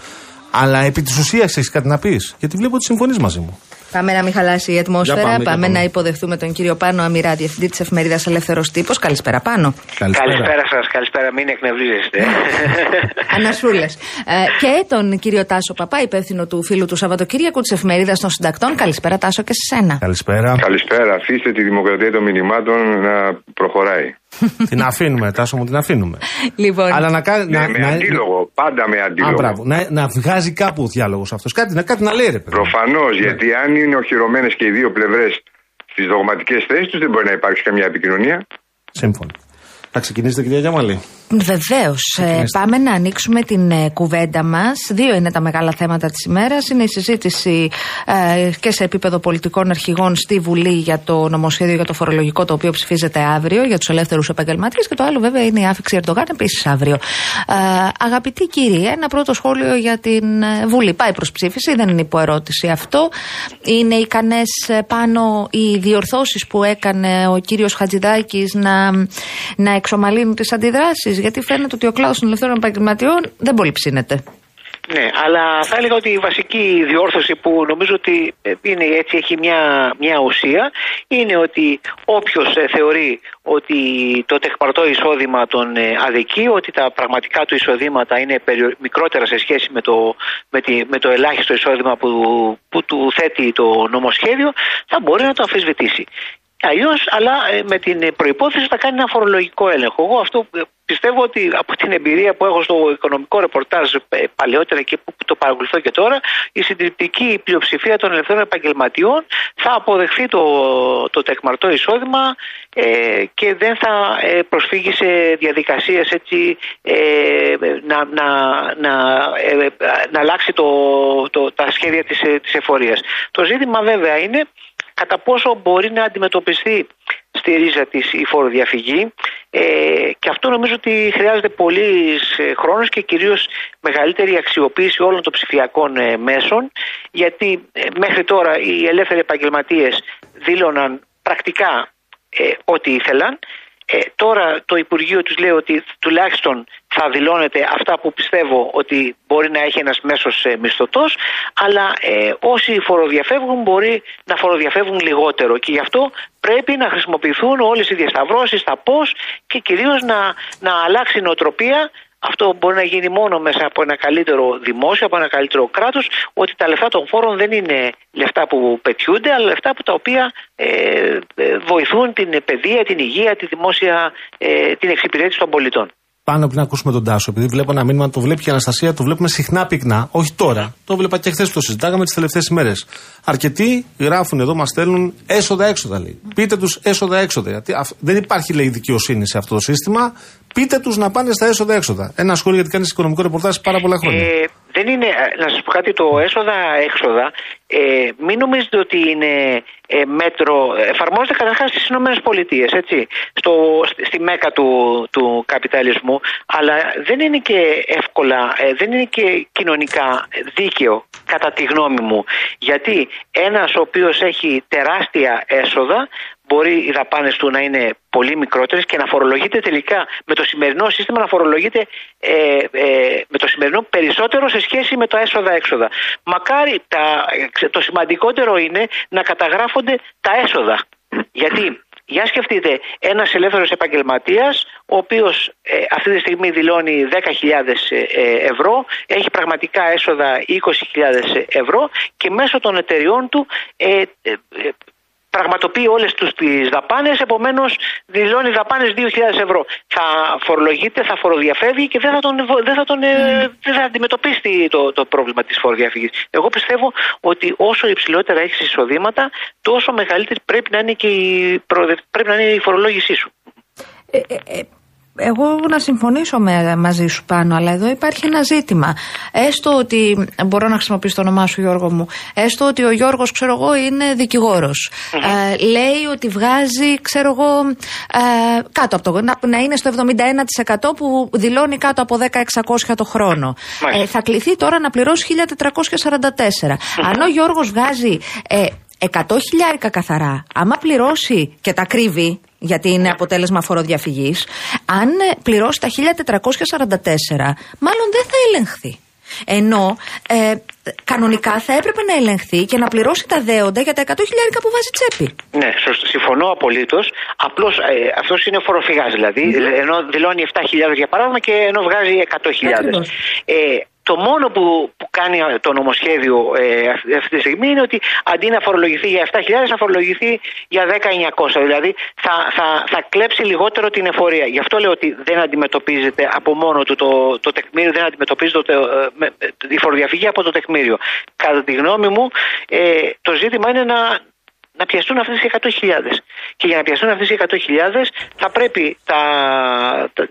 Αλλά επί της ουσίας έχεις κάτι να πεις. Γιατί βλέπω ότι συμφωνείς μαζί μου. Πάμε να μην χαλάσει η ατμόσφαιρα. Για πάμε, πάμε, για πάμε. να υποδεχθούμε τον κύριο Πάνο Αμυρά, διευθυντή της εφημερίδας Ελεύθερος Τύπος. Καλησπέρα, Πάνο. Καλησπέρα σας, καλησπέρα, μην εκνευρίζεστε. Ανασούλες. Ε, και τον κύριο Τάσο Παπά, υπεύθυνο του φίλου του Σαββατοκύριακου της εφημερίδας των συντακτών. Καλησπέρα, Τάσο, και σε σένα. Καλησπέρα. Καλησπέρα. Αφήστε τη δημοκρατία των μηνυμάτων να προχωράει. την αφήνουμε, Τάσο μου, την αφήνουμε. Λοιπόν, Αλλά να κάνει. Ναι, να, με να- αντίλογο. Πάντα με Α, αντίλογο. μπράβο. Να, να βγάζει κάπου ο διάλογος αυτός. Κάτι, να- κάτι να λέει, ρε παιδί. Προφανώς, γιατί αν είναι οχυρωμένες και οι δύο πλευρές στις δογματικές θέσεις τους, δεν μπορεί να υπάρξει καμία επικοινωνία. Σύμφωνο. Θα ξεκινήσετε, κυρία Γιάμαλη. Βεβαίως. Ξεκινήστε. πάμε να ανοίξουμε την ε, κουβέντα μας. Δύο είναι τα μεγάλα θέματα της ημέρας. Είναι η συζήτηση ε, και σε επίπεδο πολιτικών αρχηγών στη Βουλή για το νομοσχέδιο για το φορολογικό, το οποίο ψηφίζεται αύριο για τους ελεύθερους επαγγελματίες. Και το άλλο, βέβαια, είναι η άφηξη Ερντογάν επίσης αύριο. Ε, αγαπητοί κύριοι, ένα πρώτο σχόλιο για την ε, Βουλή. Πάει προς ψήφιση, δεν είναι υποερώτηση αυτό. Είναι ικανές πάνω οι διορθώσεις που έκανε ο κύριος Χατζηδάκης να, να εξομαλύνουν τις αντιδράσεις. Γιατί φαίνεται ότι ο κλάδος των ελευθέρων επαγγελματιών δεν πολύ ψήνεται. ναι, αλλά θα έλεγα ότι η βασική διόρθωση που νομίζω ότι ε, είναι έτσι, έχει μια, μια ουσία, είναι ότι όποιος θεωρεί ότι το τεκπαρτό εισόδημα τον ε, αδικεί, ότι τα πραγματικά του εισοδήματα είναι περιο- μικρότερα σε σχέση με το, με, τη, με το ελάχιστο εισόδημα που, που του θέτει το νομοσχέδιο, θα μπορεί να το αμφισβητήσει. Αλλιώς, αλλά ε, με την προπόθεση θα κάνει ένα φορολογικό έλεγχο. Εγώ αυτό ε, πιστεύω ότι από την εμπειρία που έχω στο οικονομικό ρεπορτάζ ε, παλαιότερα και που που το παρακολουθώ και τώρα, η συντριπτική πλειοψηφία των ελευθέρων επαγγελματιών θα αποδεχθεί το, το τεκμαρτό εισόδημα ε, και δεν θα ε, προσφύγει σε διαδικασίες έτσι ε, να, να, να, ε, να αλλάξει το, το, τα σχέδια της, ε, της εφορίας. Το ζήτημα βέβαια είναι κατά πόσο μπορεί να αντιμετωπιστεί στη ρίζα της η φοροδιαφυγή. Ε, και αυτό νομίζω ότι χρειάζεται πολύς χρόνος και κυρίως μεγαλύτερη αξιοποίηση όλων των ψηφιακών ε, μέσων. Γιατί ε, μέχρι τώρα οι ελεύθεροι επαγγελματίες δήλωναν πρακτικά ε, ό,τι ήθελαν ε, τώρα το Υπουργείο τους λέει ότι τουλάχιστον θα δηλώνεται αυτά που πιστεύω ότι μπορεί να έχει ένας μέσος ε, μισθωτός αλλά ε, όσοι φοροδιαφεύγουν μπορεί να φοροδιαφεύγουν λιγότερο και γι' αυτό πρέπει να χρησιμοποιηθούν όλες οι διασταυρώσεις, τα πώς και κυρίως να, να αλλάξει η νοοτροπία αυτό μπορεί να γίνει μόνο μέσα από ένα καλύτερο δημόσιο, από ένα καλύτερο κράτος, ότι τα λεφτά των φόρων δεν είναι λεφτά που πετιούνται, αλλά λεφτά που τα οποία ε, ε, βοηθούν την παιδεία, την υγεία, τη δημόσια, ε, την εξυπηρέτηση των πολιτών. Πάνω πριν ακούσουμε τον Τάσο, επειδή βλέπω ένα μήνυμα, το βλέπει και η Αναστασία, το βλέπουμε συχνά πυκνά. Όχι τώρα. Το βλέπα και χθες που το συζητάγαμε τις τελευταίες ημέρες. Αρκετοί γράφουν εδώ, μας στέλνουν έσοδα-έξοδα, λέει. Πείτε τους έσοδα-έξοδα. Γιατί αυ- δεν υπάρχει, λέει, δικαιοσύνη σε αυτό το σύστημα. Πείτε τους να πάνε στα έσοδα-έξοδα. Ένα σχόλιο γιατί κάνεις οικονομικό ρεπορτάζ πάρα πολλά χρόνια. Ε, δεν είναι, ε, να σας πω κάτι, το έσοδα-έξοδα, ε, μην νομίζετε ότι είναι ε, μέτρο, εφαρμόζεται καταρχάς στις Ηνωμένες Πολιτείες, έτσι, στο, στη- στη μέκα του, του καπιταλισμού, αλλά δεν είναι και εύκολα, ε, δεν είναι και κοινωνικά δίκαιο, κατά τη γνώμη μου, γιατί ένας ο οποίος έχει τεράστια έσοδα, μπορεί οι δαπάνες του να είναι πολύ μικρότερες και να φορολογείται τελικά με το σημερινό σύστημα να φορολογείται ε, ε, με το σημερινό περισσότερο σε σχέση με τα έσοδα-έξοδα. Μακάρι τα, το σημαντικότερο είναι να καταγράφονται τα έσοδα. Γιατί για σκεφτείτε, ένας ελεύθερος επαγγελματίας, ο οποίος ε, αυτή τη στιγμή δηλώνει 10.000 ε, ευρώ, έχει πραγματικά έσοδα 20.000 ευρώ και μέσω των εταιριών του ε, ε, πραγματοποιεί όλες τις δαπάνες, επομένως δηλώνει δαπάνες 2.000 ευρώ. Θα φορολογείται, θα φοροδιαφεύγει και δεν θα, τον, δεν θα, τον, ε, δεν θα αντιμετωπίσει το, το πρόβλημα της φοροδιαφυγής. Εγώ πιστεύω ότι όσο υψηλότερα έχεις εισοδήματα, τόσο μεγαλύτερη πρέπει να είναι και η, πρέπει να είναι η φορολόγησή σου. Ε, ε, ε εγώ να συμφωνήσω με, μαζί σου πάνω, αλλά εδώ υπάρχει ένα ζήτημα. Έστω ότι, μπορώ να χρησιμοποιήσω το όνομά σου Γιώργο μου, έστω ότι ο Γιώργος, ξέρω εγώ, είναι δικηγόρος. Ε, λέει ότι βγάζει, ξέρω εγώ, ε, κάτω από το, να, να είναι στο 71% που δηλώνει κάτω από 10.600 το χρόνο. Ε, θα κληθεί τώρα να πληρώσει 1.444. Αν ο Γιώργος βγάζει ε, 100 χιλιάρικα καθαρά, άμα πληρώσει και τα κρύβει, γιατί είναι αποτέλεσμα φοροδιαφυγής, αν πληρώσει τα 1444, μάλλον δεν θα ελεγχθεί. Ενώ ε, κανονικά θα έπρεπε να ελεγχθεί και να πληρώσει τα δέοντα για τα 100 χιλιάρικα που βάζει τσέπη. Ναι, σωστά. Συμφωνώ απολύτως. Απλώς ε, αυτός είναι φοροφυγάς δηλαδή. Ενώ δηλώνει 7.000 για παράδειγμα και ενώ βγάζει 100.000. Ε, το μόνο που, που κάνει το νομοσχέδιο ε, αυτή τη στιγμή είναι ότι αντί να φορολογηθεί για 7.000 θα φορολογηθεί για 10.900. Δηλαδή θα, θα, θα κλέψει λιγότερο την εφορία. Γι' αυτό λέω ότι δεν αντιμετωπίζεται από μόνο του το, το τεκμήριο, δεν αντιμετωπίζεται το, ε, η φοροδιαφυγή από το τεκμήριο. Κατά τη γνώμη μου ε, το ζήτημα είναι να, να πιαστούν αυτές οι 100.000. Και για να πιαστούν αυτές οι 100.000 θα πρέπει τα, τα,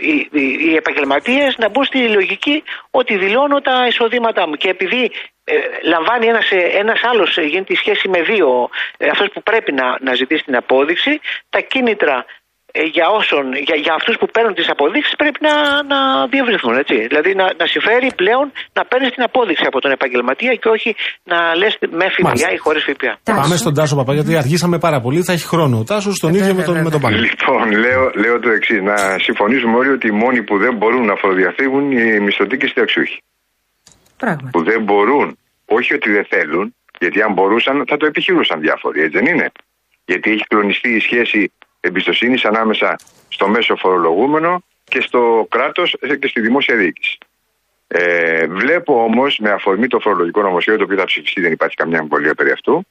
οι, οι, οι επαγγελματίες να μπουν στη λογική ότι δηλώνω τα εισοδήματά μου. Και επειδή ε, λαμβάνει ένας, ένας άλλος, γίνεται η σχέση με δύο, ε, αυτός που πρέπει να, να ζητήσει την απόδειξη, τα κίνητρα ε, για, όσων, για, για αυτούς που παίρνουν τις αποδείξεις πρέπει να, να διευρυθούν. Έτσι. Δηλαδή να, να συμφέρει πλέον να παίρνεις την απόδειξη από τον επαγγελματία και όχι να λες με ΦΠΑ ή χωρίς ΦΠΑ. Πάμε στον Τάσο Παπά γιατί αργήσαμε πάρα πολύ. Θα έχει χρόνο. Ο Τάσο τον ίδιο με τον, με τον Πάνο. Λοιπόν, λέω, λέω το εξής. Να συμφωνήσουμε όλοι ότι οι μόνοι που δεν μπορούν να φοροδιαφύγουν οι μισθωτοί και οι συνταξιούχοι. Πράγματι. Που δεν μπορούν, όχι ότι δεν θέλουν, γιατί αν μπορούσαν θα το επιχειρούσαν διάφοροι, έτσι δεν είναι. Γιατί έχει κλονιστεί η σχέση εμπιστοσύνης ανάμεσα στο μέσο φορολογούμενο και στο κράτος και στη δημόσια διοίκηση. Ε, βλέπω όμως, με αφορμή το φορολογικό νομοσχέδιο, το οποίο θα ψηφιστεί, δεν υπάρχει καμιά αμφιβολία περί αυτού,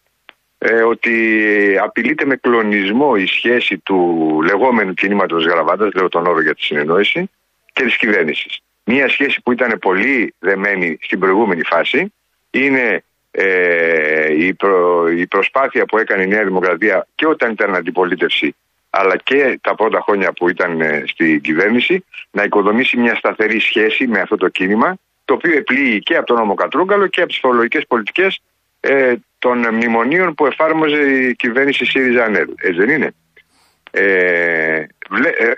ε, ότι απειλείται με κλονισμό η σχέση του λεγόμενου κινήματος Γραβάτα, λέω τον όρο για τη συνεννόηση, και της κυβέρνησης. Μία σχέση που ήταν πολύ δεμένη στην προηγούμενη φάση είναι ε, η, προ, η προσπάθεια που έκανε η Νέα Δημοκρατία και όταν ήταν αντιπολίτευση αλλά και τα πρώτα χρόνια που ήταν ε, στην κυβέρνηση, να οικοδομήσει μια σταθερή σχέση με αυτό το κίνημα, το οποίο επλήγει και από τον νόμο Κατρούγκαλο και από τις φορολογικές πολιτικές ε, των μνημονίων που εφάρμοζε η κυβέρνηση ΣΥΡΙΖΑ ΑΝΕΛ. Έτσι δεν είναι. Ε, βλέ, ε,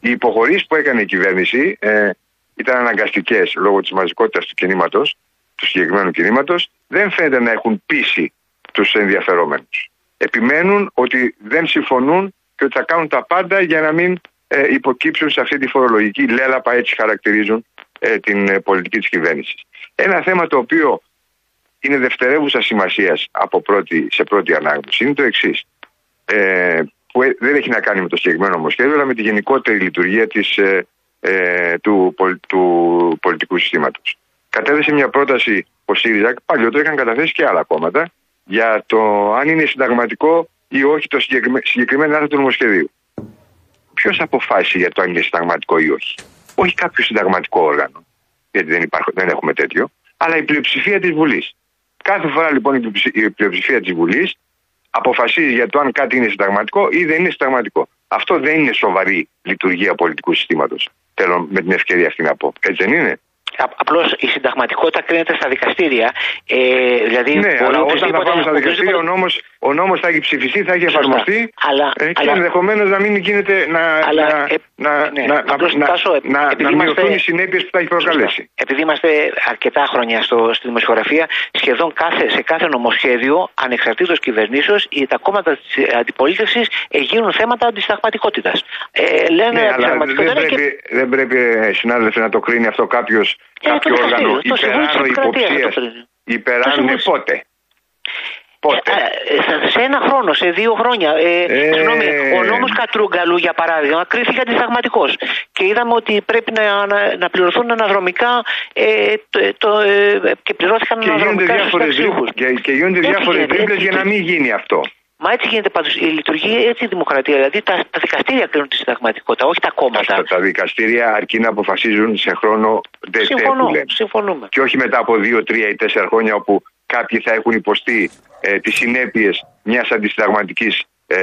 οι υποχωρήσεις που έκανε η κυβέρνηση ε, ήταν αναγκαστικές λόγω της μαζικότητας του κινήματος, του συγκεκριμένου κινήματος, δεν φαίνεται να έχουν πείσει τους ενδιαφερόμενους. Επιμένουν ότι δεν συμφωνούν και ότι θα κάνουν τα πάντα για να μην ε, υποκύψουν σε αυτή τη φορολογική λέλαπα, έτσι χαρακτηρίζουν ε, την ε, πολιτική της κυβέρνησης. Ένα θέμα το οποίο είναι δευτερεύουσα σημασίας σε πρώτη ανάγνωση είναι το εξής. Ε, που δεν έχει να κάνει με το συγκεκριμένο νομοσχέδιο, αλλά με τη γενικότερη λειτουργία της, ε, του, του πολιτικού συστήματος. Κατέθεσε μια πρόταση ο ΣΥΡΙΖΑ, παλιότερα είχαν καταθέσει και άλλα κόμματα, για το αν είναι συνταγματικό ή όχι το συγκεκριμένο άρθρο του νομοσχεδίου. Ποιος αποφάσισε για το αν είναι συνταγματικό ή όχι; Όχι κάποιο συνταγματικό όργανο, γιατί δεν, υπάρχω, δεν έχουμε τέτοιο, αλλά η πλειοψηφία της Βουλής. Κάθε φορά λοιπόν η πλειοψηφία της Βουλής αποφασίζει για το αν κάτι είναι συνταγματικό ή δεν είναι συνταγματικό. Αυτό δεν είναι σοβαρή λειτουργία πολιτικού συστήματος. Θέλω με την ευκαιρία αυτή να πω. Έτσι δεν είναι; Απλώς η συνταγματικότητα κρίνεται στα δικαστήρια. Ε, δηλαδή ναι, αλλά όταν θα πάμε στα δικαστήρια, ο νόμο ο νόμος θα έχει ψηφιστεί, θα έχει Σωστά. εφαρμοστεί Αλλά- ε, και αλλά- ενδεχομένως να μην γίνεται να, Αλλά, να, ε, να, ναι, να, απλώς, να, Τάσο, ε, να, επειδή να είμαστε- μειωθούν οι συνέπειες που θα έχει προκαλέσει. Σωστά. Επειδή είμαστε αρκετά χρόνια στο, στη δημοσιογραφία, σχεδόν κάθε, σε κάθε νομοσχέδιο, ανεξαρτήτως κυβερνήσεως, τα κόμματα της αντιπολίτευσης γίνουν θέματα αντισταγματικότητα. Ε, λένε Ναι, αλλά δεν αντισταγματικότητα πρέπει, και. δεν πρέπει, ε, συνάδελφε, να το κρίνει αυτό κάποιος Ε, κάποιο το όργανο δικαστήριο, το Συμβούλιο της υπεράνω Επικρατείας θα το υποψία. κρίνει. Το Υπεράνω Συμβούλιο- πότε; Πότε. Ε, ε, σε- σε ένα χρόνο, σε δύο χρόνια. Ε, Ε. Συγγνώμη, ο νόμος Κατρούγκαλου, για παράδειγμα, κρίθηκε αντισταγματικό. Και είδαμε ότι πρέπει να, να, να πληρωθούν αναδρομικά ε, το, το, ε, και πληρώθηκαν και γίνονται αναδρομικά στους διάφορους συνταξιούχους. και, και γίνονται Έτσι διάφορες γίνεται, τρίπλες έτσι για να μην γίνει αυτό. Μα έτσι γίνεται πάντως, η λειτουργεί έτσι η δημοκρατία. Δηλαδή τα, τα δικαστήρια κρίνουν τη συνταγματικότητα, όχι τα κόμματα. Τα, τα δικαστήρια αρκεί να αποφασίζουν σε χρόνο ντετέ Συμφωνώ, που λένε. συμφωνούμε. Και όχι μετά από δύο, τρία ή τέσσερα χρόνια όπου κάποιοι θα έχουν υποστεί ε, τις συνέπειες μιας αντισυνταγματικής ε,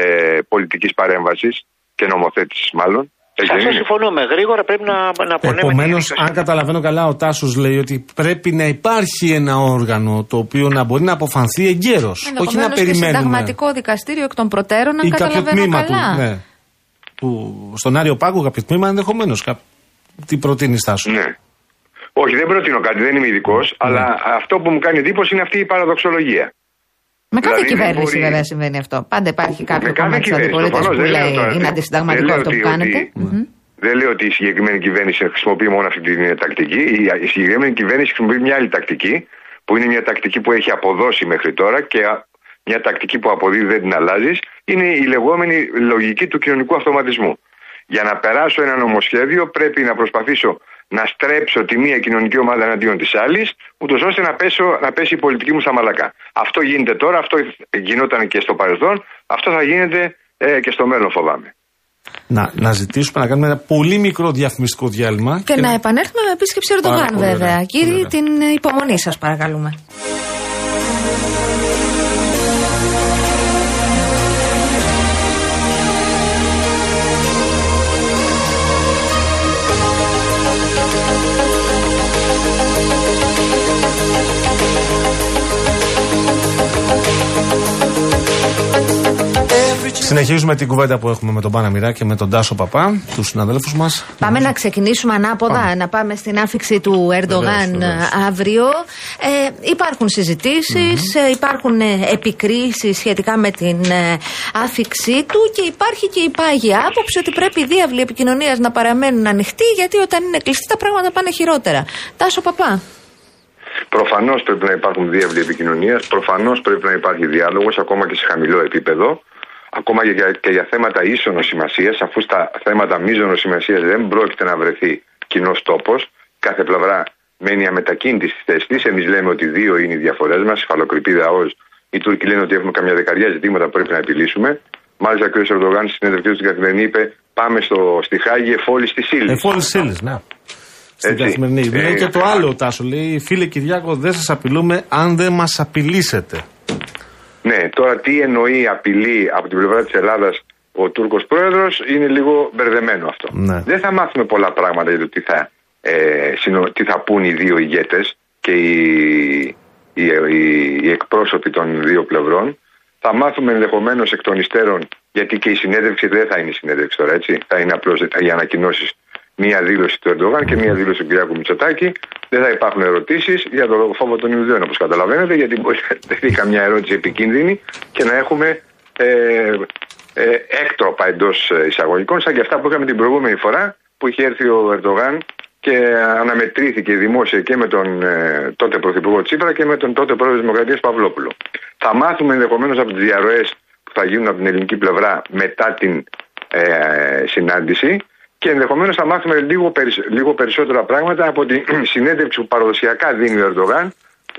πολιτικής παρέμβασης και νομοθέτησης μάλλον. Σε Έτσι δεν αυτό είναι; συμφωνούμε. Γρήγορα πρέπει να, να πονέμε. Επομένως, την αν καταλαβαίνω καλά, ο Τάσος λέει ότι πρέπει να υπάρχει ένα όργανο το οποίο να μπορεί να αποφανθεί εγκαίρως. Όχι να Ενδεχομένως και περιμένουμε. συνταγματικό δικαστήριο εκ των προτέρων, αν Ή κάποιο καταλαβαίνω τμήμα καλά. του. Ναι. Που στον Άριο Πάγο, κάποιο τμήμα ενδεχομένως. Τι προτείνεις Τάσο; Ναι. Όχι, δεν προτείνω κάτι, δεν είμαι ειδικός, Ναι. αλλά αυτό που μου κάνει εντύπωση είναι αυτή η παραδοξολογία. Με κάθε Δηλαδή, δεν κυβέρνηση μπορεί- βέβαια συμβαίνει αυτό. Πάντα υπάρχει κάποιο Με κάθε κόμμα τη κυβέρνηση, αντιπολίτευση προφανώς, που δεν λέω λέει τώρα- είναι δεν αντισυνταγματικό λέω αυτό που ότι- κάνετε. ότι- Μμμ. Δεν λέω ότι η συγκεκριμένη κυβέρνηση χρησιμοποιεί μόνο αυτή την ε, τακτική. Η, η συγκεκριμένη κυβέρνηση χρησιμοποιεί μια άλλη τακτική, που είναι μια τακτική που έχει αποδώσει μέχρι τώρα και α, μια τακτική που αποδίδει δεν την αλλάζεις. Είναι η λεγόμενη λογική του κοινωνικού αυτοματισμού. Για να περάσω ένα νομοσχέδιο πρέπει να προσπαθήσω να στρέψω τη μία κοινωνική ομάδα εναντίον της άλλης, ούτως ώστε να, πέσω, να πέσει η πολιτική μου στα μαλακά. Αυτό γίνεται τώρα, αυτό γινόταν και στο παρελθόν, αυτό θα γίνεται ε, και στο μέλλον φοβάμαι. Να, να ζητήσουμε να κάνουμε ένα πολύ μικρό διαφημιστικό διάλειμμα. Και να επανέλθουμε με επίσκεψη Πάρα Ερντογάν, πολύ βέβαια. ωραία. Κύριε, Ωραία. την ε, υπομονή σας, παρακαλούμε. Συνεχίζουμε την κουβέντα που έχουμε με τον Πάνα Μοιρά και με τον Τάσο Παπά, τους συναδέλφους μας. Πάμε να ξεκινήσουμε ανάποδα, Πάμε. να πάμε στην άφηξη του Ερντογάν Βεβαίως, βεβαίως. ε, αύριο. Ε, υπάρχουν συζητήσεις, ε, υπάρχουν ε, επικρίσεις σχετικά με την ε, άφηξή του και υπάρχει και η πάγια άποψη ότι πρέπει οι διάβλοι επικοινωνίας να παραμένουν ανοιχτοί γιατί όταν είναι κλειστοί τα πράγματα πάνε χειρότερα. Τάσο Παπά. Προφανώς πρέπει να υπάρχουν διεύλοι επικοινωνίας, προφανώς πρέπει να υπάρχει διάλογος ακόμα και σε χαμηλό επίπεδο, ακόμα και για, και για θέματα ίσονος σημασίας, αφού στα θέματα μείζωνο σημασίας δεν πρόκειται να βρεθεί κοινός τόπος. Κάθε πλευρά μένει αμετακίνητη στη θέση της. Εμείς λέμε ότι δύο είναι οι διαφορές μας, φαλοκρηπίδα ω. Οι Τούρκοι λένε ότι έχουμε καμιά δεκαριά ζητήματα που πρέπει να επιλύσουμε. Μάλιστα, ο κ. Ερντογάν στη συνέντευξή του στην καθημερινή είπε: Πάμε στο, στη Χάγη εφόλη τη ύλη. Εφόλη Σίλη, ναι. Στην Έτσι. καθημερινή. Ε, Λέει και το άλλο, Τάσο. Λέει, φίλε Κυριάκο, δεν σας απειλούμε αν δεν μας απειλήσετε. Ναι, τώρα τι εννοεί απειλή από την πλευρά της Ελλάδας ο Τούρκος πρόεδρος είναι λίγο μπερδεμένο αυτό. Ναι. Δεν θα μάθουμε πολλά πράγματα για το τι θα, ε, συνο- τι θα πούν οι δύο ηγέτες και οι, οι, οι, οι εκπρόσωποι των δύο πλευρών. Θα μάθουμε ενδεχομένως εκ των υστέρων, γιατί και η συνέντευξη δεν θα είναι η συνέντευξη τώρα, έτσι. Θα είναι απλώς οι ανακοινώσεις μία δήλωση του Ερντογάν και μία δήλωση του Κυριάκου Μητσοτάκη. Δεν θα υπάρχουν ερωτήσεις για τον φόβο των Ιουδαίων, όπως καταλαβαίνετε, γιατί μπορεί να τεθεί καμιά ερώτηση επικίνδυνη και να έχουμε ε, ε, έκτροπα εντός εισαγωγικών, σαν και αυτά που είχαμε την προηγούμενη φορά που είχε έρθει ο Ερντογάν και αναμετρήθηκε δημόσια και με τον ε, τότε Πρωθυπουργό Τσίπρα και με τον τότε Πρόεδρος της Δημοκρατίας Παυλόπουλο. Θα μάθουμε ενδεχομένως από τις διαρροές που θα γίνουν από την ελληνική πλευρά μετά την ε, συνάντηση και ενδεχομένως θα μάθουμε λίγο, περισ- λίγο περισσότερα πράγματα από τη συνέντευξη που παραδοσιακά δίνει ο Ερντογάν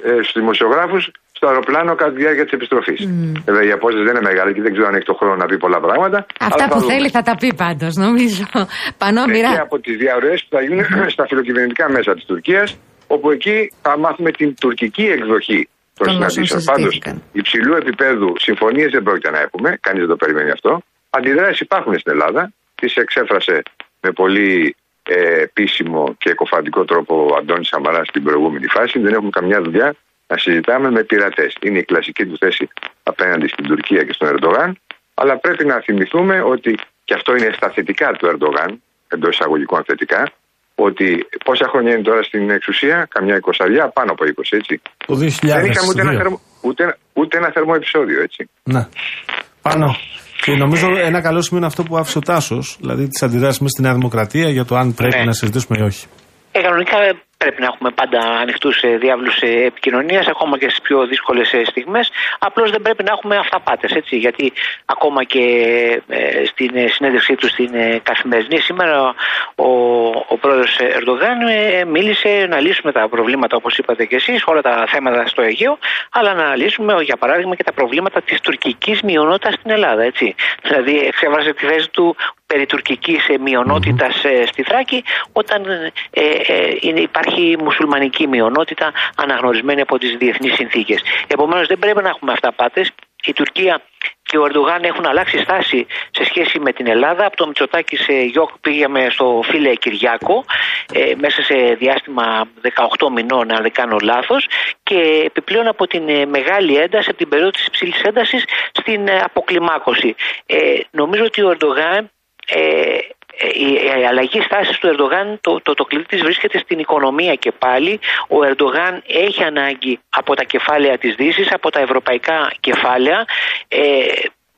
ε, στους δημοσιογράφους στο αεροπλάνο κατά τη διάρκεια της επιστροφής. Βέβαια η απόσταση δεν είναι μεγάλη και δεν ξέρω αν έχει το χρόνο να πει πολλά πράγματα. Αυτά αλλά που δούμε. θέλει θα τα πει πάντως, νομίζω. Πανώ Ναι, και μοιρά. από τις διαρροές που θα γίνουν στα φιλοκυβερνητικά μέσα της Τουρκίας, όπου εκεί θα μάθουμε την τουρκική εκδοχή των Των όσων συναντήσεων. Πάντως, συζητήθηκαν. υψηλού επίπεδου συμφωνίες δεν πρόκειται να έχουμε, κανείς δεν το περιμένει αυτό. Αντιδράσεις υπάρχουν στην Ελλάδα, τις εξέφρασε με πολύ ε, επίσημο και εκοφαντικό τρόπο ο Αντώνης Σαμαρά στην προηγούμενη φάση. Δεν έχουμε καμιά δουλειά να συζητάμε με πειρατές. Είναι η κλασική του θέση απέναντι στην Τουρκία και στον Ερντογάν. Αλλά πρέπει να θυμηθούμε ότι, και αυτό είναι στα θετικά του Ερντογάν, εντός εισαγωγικών θετικά, ότι πόσα χρόνια είναι τώρα στην εξουσία, καμιά εικοσαριά, πάνω από 20, έτσι. Το 2002. Δεν είχαμε ούτε ένα, θερμο, ούτε, ούτε ένα θερμό επεισόδιο, έτσι. Ναι. Πάνω. Και νομίζω ένα καλό σημείο είναι αυτό που άφησε ο Τάσος, δηλαδή τις αντιδράσεις μες στη Νέα Δημοκρατία για το αν πρέπει Ναι. να συζητήσουμε ή όχι. Ε, κανονικά ε, πρέπει να έχουμε πάντα ανοιχτούς διάβλους επικοινωνίας, ακόμα και στις πιο δύσκολες στιγμές. Απλώς δεν πρέπει να έχουμε αυταπάτες, έτσι. Γιατί ακόμα και ε, στην ε, συνέντευξή του στην ε, καθημερινή σήμερα, ο, ο πρόεδρος Ερντογάν ε, μίλησε να λύσουμε τα προβλήματα, όπως είπατε και εσείς, όλα τα θέματα στο Αιγαίο, αλλά να λύσουμε, για παράδειγμα, και τα προβλήματα της τουρκικής μειονότητας στην Ελλάδα, έτσι. Δηλαδή, εξέβρασε τη θέση του περί τουρκικής ε, μειονότητας ε, στη Θράκη όταν ε, ε, είναι, υπάρχει μουσουλμανική μειονότητα αναγνωρισμένη από τις διεθνείς συνθήκες. Επομένως δεν πρέπει να έχουμε αυταπάτες. Η Τουρκία και ο Ερντογάν έχουν αλλάξει στάση σε σχέση με την Ελλάδα. Από το Μητσοτάκη σε Γιώκ πήγαμε στο φίλε Κυριάκο ε, μέσα σε διάστημα 18 μηνών, αν δεν κάνω λάθος, και επιπλέον από την ε, μεγάλη ένταση, από την περίοδο της υψηλής έντασης στην ε, αποκλιμάκωση. Ε, νομίζω ότι ο Ερντογάν ε, η, η αλλαγή στάσης του Ερντογάν, το, το, το κλειδί της βρίσκεται στην οικονομία και πάλι. Ο Ερντογάν έχει ανάγκη από τα κεφάλαια της Δύσης, από τα ευρωπαϊκά κεφάλαια. Ε,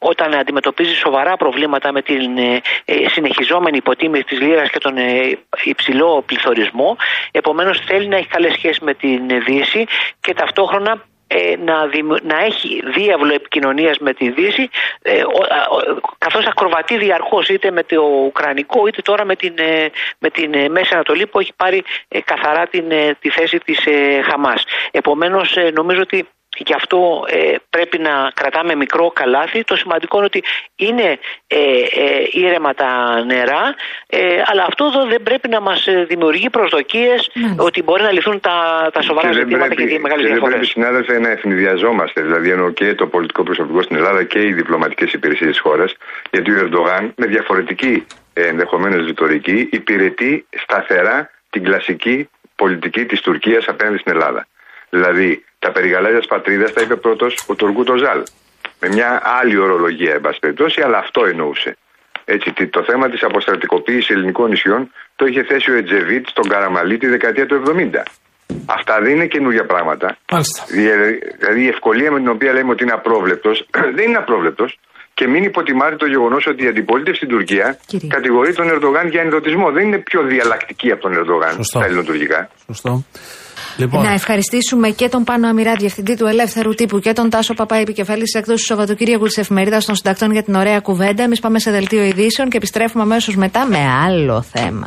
όταν αντιμετωπίζει σοβαρά προβλήματα με την ε, ε, συνεχιζόμενη υποτίμηση της λίρας και τον ε, υψηλό πληθωρισμό. Επομένως θέλει να έχει καλές σχέσεις με την ε, Δύση και ταυτόχρονα ε, να, δημιου- να έχει διάβλο επικοινωνίας με τη Δύση ε, ο- α- ο- καθώς ακροβατεί διαρκώς είτε με το Ουκρανικό είτε τώρα με την, ε, με την ε, Μέση Ανατολή που έχει πάρει ε, καθαρά την, ε, τη θέση της ε, Χαμάς. Επομένως ε, νομίζω ότι γι' αυτό ε, πρέπει να κρατάμε μικρό καλάθι. Το σημαντικό είναι ότι είναι ε, ε, ήρεμα τα νερά, ε, αλλά αυτό εδώ δεν πρέπει να μας ε, δημιουργεί προσδοκίες Μάλιστα. ότι μπορεί να λυθούν τα, τα σοβαρά Και δεν ζητήματα και πρέπει, οι μεγάλες και δεν διαφορές. πρέπει, συνάδελφε, να ευνηδιαζόμαστε. Δηλαδή, εννοώ και το πολιτικό προσωπικό στην Ελλάδα και οι διπλωματικές υπηρεσίες της χώρας. Γιατί ο Ερντογάν, με διαφορετική ενδεχομένως ρητορική, υπηρετεί σταθερά την κλασική πολιτική της Τουρκίας απέναντι στην Ελλάδα. Δηλαδή, τα περιγαλάζια πατρίδα τα είπε πρώτος ο Τουρκούτο Ζαλ. Με μια άλλη ορολογία, εν πάση περιπτώσει, αλλά αυτό εννοούσε. Έτσι, τι- το θέμα της αποστρατικοποίησης ελληνικών νησιών το είχε θέσει ο Ετζεβίτ στον Καραμαλή τη δεκαετία του 70. Αυτά δεν είναι καινούργια πράγματα. Μάλιστα. Δηλαδή η ευκολία με την οποία λέμε ότι είναι απρόβλεπτος δεν είναι απρόβλεπτος και μην υποτιμάτε το γεγονός ότι η αντιπολίτευση στην Τουρκία Κύριε. κατηγορεί τον Ερντογάν για ενδοτισμό. Δεν είναι πιο διαλλακτική από τον Ερντογάν Σωστό. στα ελληνοτουρκικά. Σωστό. Λοιπόν, Να ευχαριστήσουμε και τον Πάνο Αμυρά, διευθυντή του Ελεύθερου Τύπου, και τον Τάσο Παπά, επικεφαλής της εκδόσης του Σαββατοκύριακου της Εφημερίδας των Συντακτών για την ωραία κουβέντα. Εμείς πάμε σε δελτίο ειδήσεων και επιστρέφουμε αμέσως μετά με άλλο θέμα.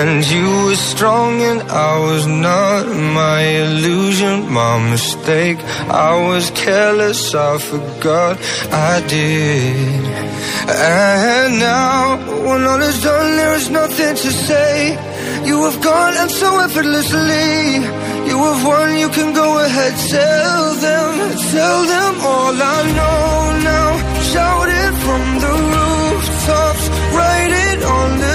And you were strong and I was not my illusion, my mistake. I was careless, I forgot I did. And now, when all is done, there is nothing to say. You have gone and so effortlessly. You have won, you can go ahead, tell them, tell them all I know now. Shout it from the rooftops, write it on the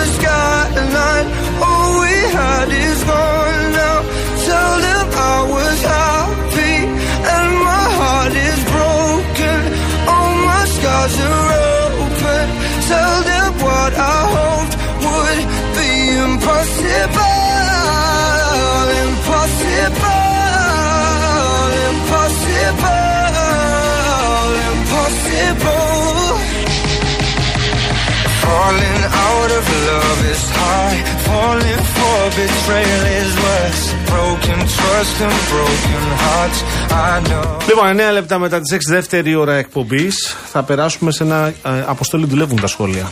Falling out of love is high. Falling for betrayal is worse. Broken trust and broken hearts. I know. Λοιπόν, 9 λεπτά μετά τι 6 δεύτερη ώρα εκπομπή θα περάσουμε σε ένα. Ε, αποστολή δουλεύουν τα σχόλια.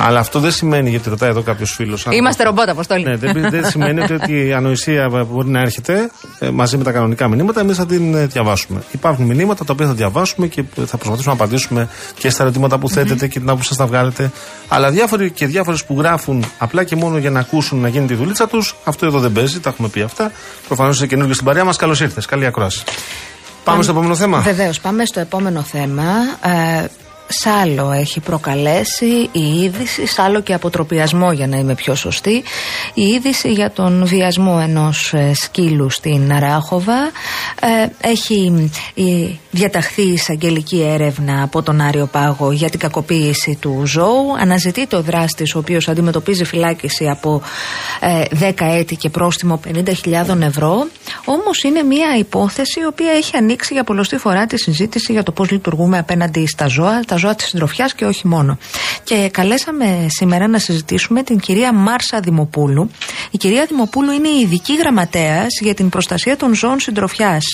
Αλλά αυτό δεν σημαίνει, γιατί ρωτάει εδώ κάποιος φίλος. Είμαστε ρομπότα, Αποστόλη. Ναι, δεν, δεν σημαίνει ότι, ότι η ανοησία μπορεί να έρχεται ε, μαζί με τα κανονικά μηνύματα, εμείς θα την ε, διαβάσουμε. Υπάρχουν μηνύματα τα οποία θα διαβάσουμε και θα προσπαθήσουμε να απαντήσουμε και στα ερωτήματα που θέτετε και την άποψη σας τα βγάλετε. Αλλά διάφοροι και διάφορες που γράφουν απλά και μόνο για να ακούσουν να γίνει τη δουλίτσα τους, αυτό εδώ δεν παίζει, τα έχουμε πει αυτά. Προφανώς είσαι καινούργιος στην παρέα μας. Καλώς ήρθες. Καλή ακρόαση. Πάμε στο επόμενο θέμα. Βεβαίως, πάμε στο επόμενο θέμα. Ε, σ' άλλο έχει προκαλέσει η είδηση, σ' άλλο και αποτροπιασμό για να είμαι πιο σωστή, η είδηση για τον βιασμό ενός ε, σκύλου στην Ράχοβα. Ε, έχει ε, διαταχθεί εισαγγελική έρευνα από τον Άριο Πάγο για την κακοποίηση του ζώου. Αναζητείται ο δράστης ο οποίος αντιμετωπίζει φυλάκιση από ε, 10 έτη και πρόστιμο 50.000 ευρώ. Όμως είναι μια υπόθεση η οποία έχει ανοίξει για πολλωστή φορά τη συζήτηση για το πώς λειτουργούμε απέναντι στα ζώα, τα ζώα της συντροφιάς και όχι μόνο. Και καλέσαμε σήμερα να συζητήσουμε την κυρία Μάρσα Δημοπούλου. Η κυρία Δημοπούλου είναι η ειδική γραμματέας για την προστασία των ζώων συντροφιάς.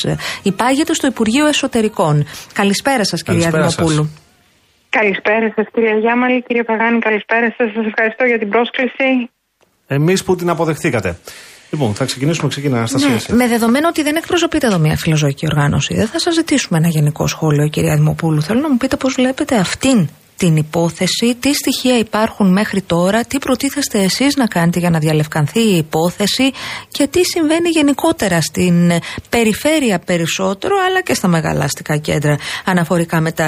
Υπάγεται στο Υπουργείο Εσωτερικών. Καλησπέρα σας, κυρία Καλησπέρα σας. Δημοπούλου. Καλησπέρα σας, κυρία Γιάμαλη, κύριε Παγάνη, καλησπέρα σας. Σας ευχαριστώ για την πρόσκληση. Εμείς που την αποδεχτήκατε. Λοιπόν, θα ξεκινήσουμε, ξεκινά, Αναστασία. Ναι, εσύ. με δεδομένο ότι δεν εκπροσωπείτε εδώ μια φιλοζωική οργάνωση, δεν θα σας ζητήσουμε ένα γενικό σχόλιο, κυρία Δημοπούλου. Θέλω να μου πείτε πώς βλέπετε αυτήν την υπόθεση, τι στοιχεία υπάρχουν μέχρι τώρα, τι προτίθεστε εσείς να κάνετε για να διαλευκανθεί η υπόθεση και τι συμβαίνει γενικότερα στην περιφέρεια περισσότερο, αλλά και στα μεγάλα αστικά κέντρα αναφορικά με τι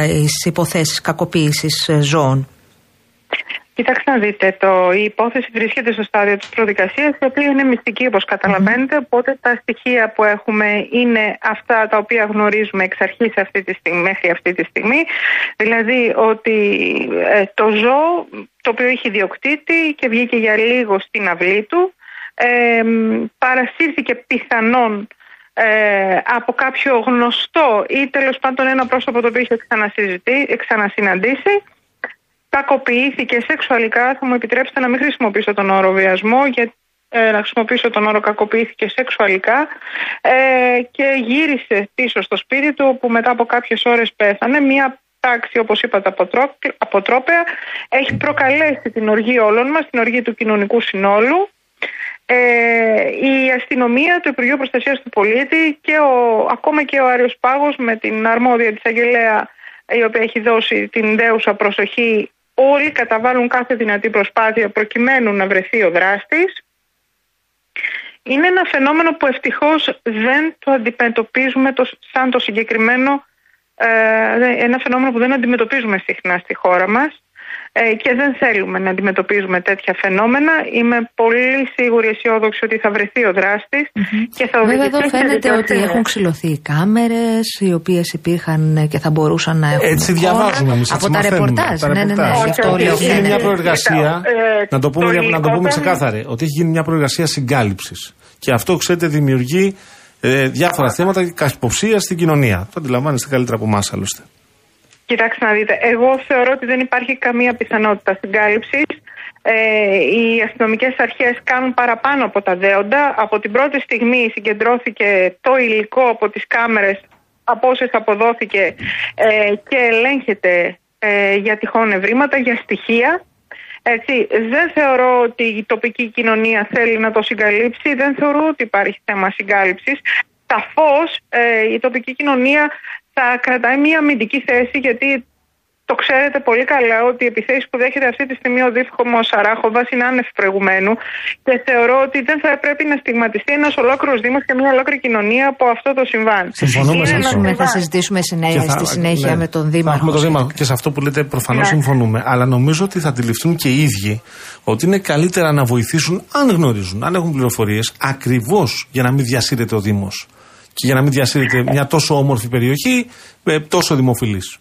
υποθέσεις κακοποίησης ζώων. Κοιτάξτε να δείτε, το, η υπόθεση βρίσκεται στο στάδιο της προδικασίας, η οποία είναι μυστική όπως καταλαβαίνετε, οπότε τα στοιχεία που έχουμε είναι αυτά τα οποία γνωρίζουμε εξ αρχής αυτή τη στιγμή, μέχρι αυτή τη στιγμή, δηλαδή ότι ε, το ζώο το οποίο είχε ιδιοκτήτη και βγήκε για λίγο στην αυλή του, ε, παρασύρθηκε πιθανόν ε, από κάποιο γνωστό ή τέλος πάντων ένα πρόσωπο το οποίο είχε ξανασυζητή- ξανασυναντήσει κακοποιήθηκε σεξουαλικά. Θα μου επιτρέψετε να μην χρησιμοποιήσω τον όρο βιασμό, για, ε, να χρησιμοποιήσω τον όρο κακοποιήθηκε σεξουαλικά ε, και γύρισε πίσω στο σπίτι του, όπου μετά από κάποιες ώρες πέθανε. Μία τάξη, όπως είπατε, αποτρό- αποτρόπαια, έχει προκαλέσει την οργή όλων μας, την οργή του κοινωνικού συνόλου. Ε, η αστυνομία, το Υπουργείο Προστασίας του Πολίτη και ο, ακόμα και ο Άριος Πάγος με την αρμόδια της Αγγελέα η οποία έχει δώσει την δέουσα προσοχή όλοι καταβάλουν κάθε δυνατή προσπάθεια προκειμένου να βρεθεί ο δράστης. Είναι ένα φαινόμενο που ευτυχώς δεν το αντιμετωπίζουμε το, σαν το συγκεκριμένο, ε, ένα φαινόμενο που δεν αντιμετωπίζουμε συχνά στη χώρα μας ε, και δεν θέλουμε να αντιμετωπίζουμε τέτοια φαινόμενα. Είμαι πολύ σίγουρη αισιόδοξη ότι θα βρεθεί ο δράστης και θα Βέβαια, οδηγηθεί εδώ σε φαίνεται ότι δικασία. έχουν ξυλωθεί οι κάμερες, οι οποίες υπήρχαν και θα μπορούσαν να έχουν. Έτσι εικόνα. διαβάζουμε εμείς. Από τα ρεπορτάζ. Τα Ναι, ναι, ναι. ρεπορτάζ. Γι' αυτό Όχι, λέω όχι, Έχει γίνει μια φαίνεται. προεργασία. Κοιτάω, ε, να το πούμε, το να το πούμε υλικό ξεκάθαρα. Ότι έχει γίνει μια προεργασία συγκάλυψης. Και αυτό, ξέρετε, δημιουργεί ε, διάφορα θέματα και κασποψία στην κοινωνία. Το αντιλαμβάνεστε καλύτερα από εμάς, άλλωστε. Κοιτάξτε να δείτε, εγώ θεωρώ ότι δεν υπάρχει καμία πιθανότητα συγκάλυψης. Ε, οι αστυνομικές αρχές κάνουν παραπάνω από τα δέοντα. Από την πρώτη στιγμή συγκεντρώθηκε το υλικό από τις κάμερες από όσες αποδόθηκε ε, και ελέγχεται ε, για τυχόν ευρήματα, για στοιχεία. Έτσι, δεν θεωρώ ότι η τοπική κοινωνία θέλει να το συγκαλύψει, δεν θεωρώ ότι υπάρχει θέμα συγκάλυψης. Σαφώς ε, η τοπική κοινωνία θα κρατάει μια αμυντική θέση γιατί το ξέρετε πολύ καλά ότι οι επιθέσεις που δέχεται αυτή τη στιγμή ο Δήμο Σαράχοβας είναι άνευ προηγουμένου και θεωρώ ότι δεν θα πρέπει να στιγματιστεί ένας ολόκληρος Δήμος και μια ολόκληρη κοινωνία από αυτό το συμβάν. Συμφωνούμε Είναι σε ένα αυτό. Συζητήσουμε, συμβάν. θα συζητήσουμε συνέχεια, Και θα- στη συνέχεια ναι, με τον Θα Δήμαρχο. έχουμε τον Δήμαρχο. Και σε αυτό που λέτε προφανώς Ναι. συμφωνούμε. Αλλά νομίζω ότι θα αντιληφθούν και οι ίδιοι ότι είναι καλύτερα να βοηθήσουν αν γνωρίζουν, αν έχουν πληροφορίες, ακριβώς για να μην διασύρεται ο Δήμος. Και για να μην διασύρεται μια τόσο όμορφη περιοχή, ε, τόσο δημοφιλής.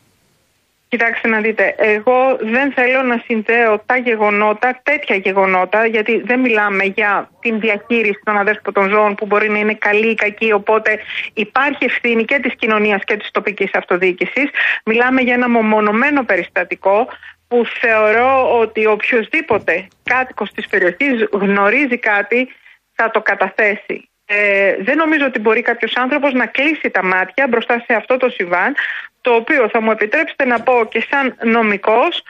Κοιτάξτε να δείτε, εγώ δεν θέλω να συνδέω τα γεγονότα, τέτοια γεγονότα, γιατί δεν μιλάμε για την διαχείριση των αδέσποτων ζώων που μπορεί να είναι καλή ή κακή, οπότε υπάρχει ευθύνη και της κοινωνίας και της τοπικής αυτοδιοίκησης. Μιλάμε για ένα μεμονωμένο περιστατικό που θεωρώ ότι οποιοδήποτε κάτοικος της περιοχής γνωρίζει κάτι θα το καταθέσει. Ε, δεν νομίζω ότι μπορεί κάποιος άνθρωπος να κλείσει τα μάτια μπροστά σε αυτό το συμβάν, το οποίο θα μου επιτρέψετε να πω και σαν νομικός,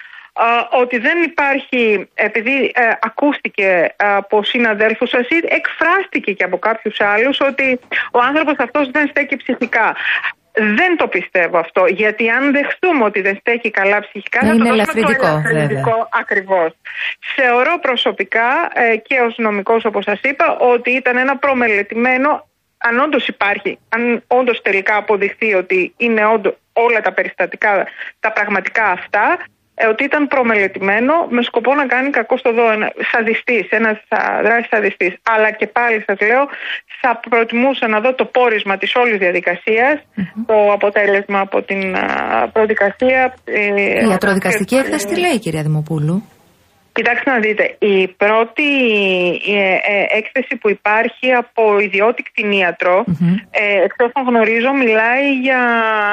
ότι δεν υπάρχει, επειδή ε, ακούστηκε από συναδέλφους σας ή εκφράστηκε και από κάποιους άλλους ότι ο άνθρωπος αυτός δεν στέκει ψυχικά. Δεν το πιστεύω αυτό, γιατί αν δεχτούμε ότι δεν στέκει καλά ψυχικά, Να θα είναι το δώσουμε ελαφρυντικό, το ελαφρυντικό ακριβώς. Θεωρώ προσωπικά ε, και ως νομικός όπως σας είπα ότι ήταν ένα προμελετημένο, αν όντως υπάρχει, αν όντως τελικά αποδειχθεί ότι είναι όντω όλα τα περιστατικά, τα πραγματικά αυτά, ε, ότι ήταν προμελετημένο με σκοπό να κάνει κακό στο δώο. Ένα σαδιστής, ένας α, δράσης σαδιστής. Αλλά και πάλι σας λέω, θα προτιμούσα να δω το πόρισμα της όλης διαδικασίας, το αποτέλεσμα από την α, προδικασία. ε, Η ιατροδικαστική έκθεση τι λέει, κυρία Δημοπούλου; Κοιτάξτε να δείτε, η πρώτη ε, ε, έκθεση που υπάρχει από ιδιώτη κτηνίατρο, ε, εξ όσων γνωρίζω, μιλάει για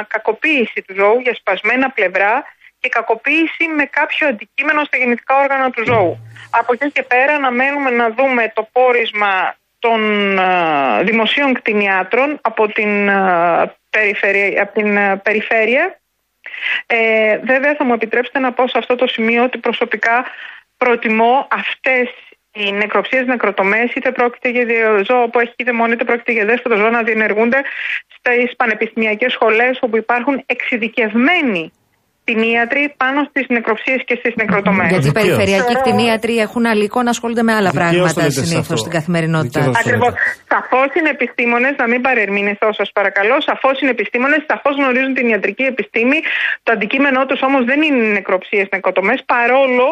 κακοποίηση του ζώου, για σπασμένα πλευρά και κακοποίηση με κάποιο αντικείμενο στα γεννητικά όργανα του ζώου. Από εκεί και πέρα αναμένουμε να δούμε το πόρισμα των ε, δημοσίων κτηνιάτρων από την, ε, περιφέρεια, από την ε, περιφέρεια ε, βέβαια θα μου επιτρέψετε να πω σε αυτό το σημείο ότι προσωπικά προτιμώ αυτές οι νεκροψίες νεκροτομές είτε πρόκειται για ζώο που έχει είτε μόνο είτε πρόκειται για δέσποτο ζώο να διενεργούνται στις πανεπιστημιακές σχολές όπου υπάρχουν εξειδικευμένοι κτηνίατροι πάνω στις νεκροψίες και στις νεκροτομές. Γιατί οι Δικαίως. περιφερειακοί κτηνίατροι έχουν αλικό να ασχολούνται με άλλα Δικαίως το πράγματα λέτε σε συνήθως αυτό. στην καθημερινότητά Δικαίως. τους. Ακριβώς. Σαφώς είναι επιστήμονες, να μην παρερμηνηθώ, σας παρακαλώ. Σαφώς είναι επιστήμονες, σαφώς γνωρίζουν την ιατρική επιστήμη. Το αντικείμενό τους όμως δεν είναι οι νεκροψίες νεκροτομέ, παρόλο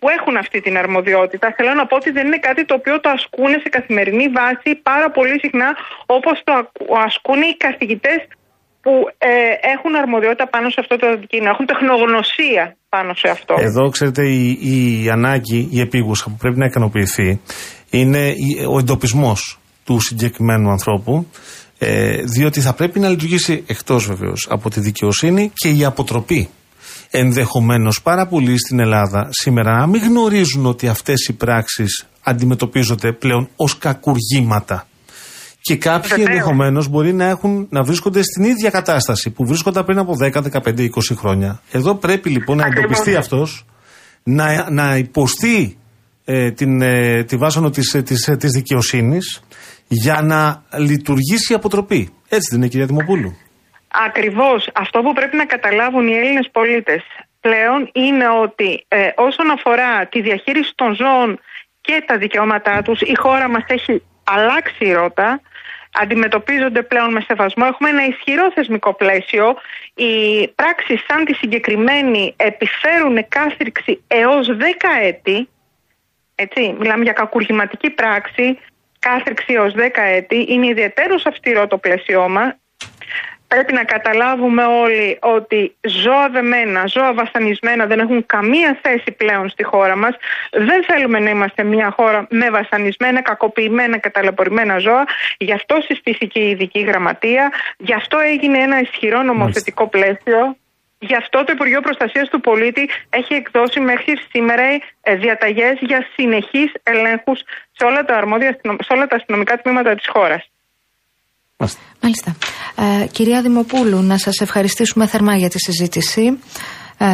που έχουν αυτή την αρμοδιότητα. Θέλω να πω ότι δεν είναι κάτι το οποίο το ασκούν σε καθημερινή βάση πάρα πολύ συχνά όπως το ακου- ασκούν οι καθηγητές που ε, έχουν αρμοδιότητα πάνω σε αυτό το αντικείμενο. Έχουν τεχνογνωσία πάνω σε αυτό. Εδώ, ξέρετε, η, η ανάγκη, η επίγουσα που πρέπει να ικανοποιηθεί είναι η- ο εντοπισμός του συγκεκριμένου ανθρώπου. Ε, διότι θα πρέπει να λειτουργήσει εκτός βεβαίως από τη δικαιοσύνη και η αποτροπή. Ενδεχομένως πάρα πολλοί στην Ελλάδα σήμερα να μην γνωρίζουν ότι αυτές οι πράξεις αντιμετωπίζονται πλέον ως κακουργήματα. Και κάποιοι Βεβαίως. ενδεχομένως μπορεί να, έχουν, να βρίσκονται στην ίδια κατάσταση που βρίσκονταν πριν από 10, 15, 20 χρόνια. Εδώ πρέπει λοιπόν να Ακριβώς. εντοπιστεί αυτός, να, να υποστεί ε, την, ε, τη βάσανο της, ε, της, ε, της δικαιοσύνης για να λειτουργήσει η αποτροπή. Έτσι δεν είναι κυρία Δημοπούλου. Ακριβώς. Αυτό που πρέπει να καταλάβουν οι Έλληνες πολίτες πλέον είναι ότι ε, όσον αφορά τη διαχείριση των ζώων και τα δικαιώματά τους, η χώρα μας έχει αλλάξει η ρότα, αντιμετωπίζονται πλέον με σεβασμό. Έχουμε ένα ισχυρό θεσμικό πλαίσιο. Οι πράξεις σαν τη συγκεκριμένη επιφέρουν κάθριξη έως 10 έτη. Έτσι, μιλάμε για κακουργηματική πράξη, κάθριξη έως 10 έτη. Είναι ιδιαίτερο αυστηρό το πλαίσιό μας πρέπει να καταλάβουμε όλοι ότι ζώα δεμένα, ζώα βασανισμένα δεν έχουν καμία θέση πλέον στη χώρα μας. Δεν θέλουμε να είμαστε μια χώρα με βασανισμένα, κακοποιημένα και ταλαιπωρημένα ζώα. Γι' αυτό συστήθηκε η ειδική γραμματεία, γι' αυτό έγινε ένα ισχυρό νομοθετικό πλαίσιο. Γι' αυτό το Υπουργείο Προστασίας του Πολίτη έχει εκδώσει μέχρι σήμερα ε, διαταγές για συνεχείς ελέγχους σε όλα τα, αρμόδια, αστυνο- σε όλα τα αστυνομικά τμήματα της χώρας. Μάλιστα. Μάλιστα. Ε, κυρία Δημοπούλου, να σας ευχαριστήσουμε θερμά για τη συζήτηση. Ε,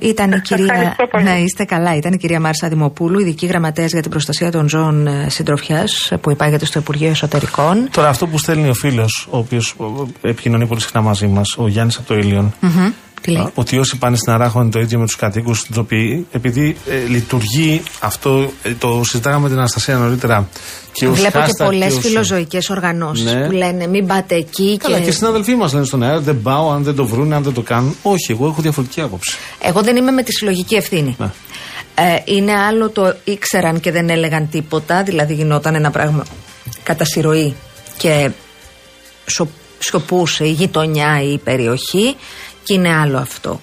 ήταν η κυρία. ευχαριστώ πολύ. Ναι, είστε καλά. Ήταν η κυρία Μάρσα Δημοπούλου, ειδική γραμματέας για την προστασία των ζώων ε, συντροφιάς, που υπάγεται στο Υπουργείο Εσωτερικών. Τώρα αυτό που στέλνει ο φίλος, ο οποίος ε, επικοινωνεί πολύ συχνά μαζί μας, ο Γιάννης από το Ήλιον, Μμμ. Τι λέει; ότι όσοι πάνε στην Αράχο είναι το ίδιο με τους κατοίκους στην τροπή, επειδή ε, λειτουργεί αυτό, ε, το συζητάγαμε με την Αναστασία νωρίτερα. Και ως Βλέπω και hashtag πολλές ως- φιλοζωικές οργανώσεις Ναι. που λένε μην πάτε εκεί. Καλά, και οι και... συναδελφοί μας λένε στον αέρα, δεν πάω αν δεν το βρούνε, αν δεν το κάνουν. Όχι, εγώ έχω διαφορετική άποψη. Εγώ δεν είμαι με τη συλλογική ευθύνη. Ναι. Ε, είναι άλλο το ήξεραν και δεν έλεγαν τίποτα, δηλαδή γινόταν ένα πράγμα κατά συρροή και σο- σιωπούσε η γειτονιά ή η περιοχή και είναι άλλο αυτό.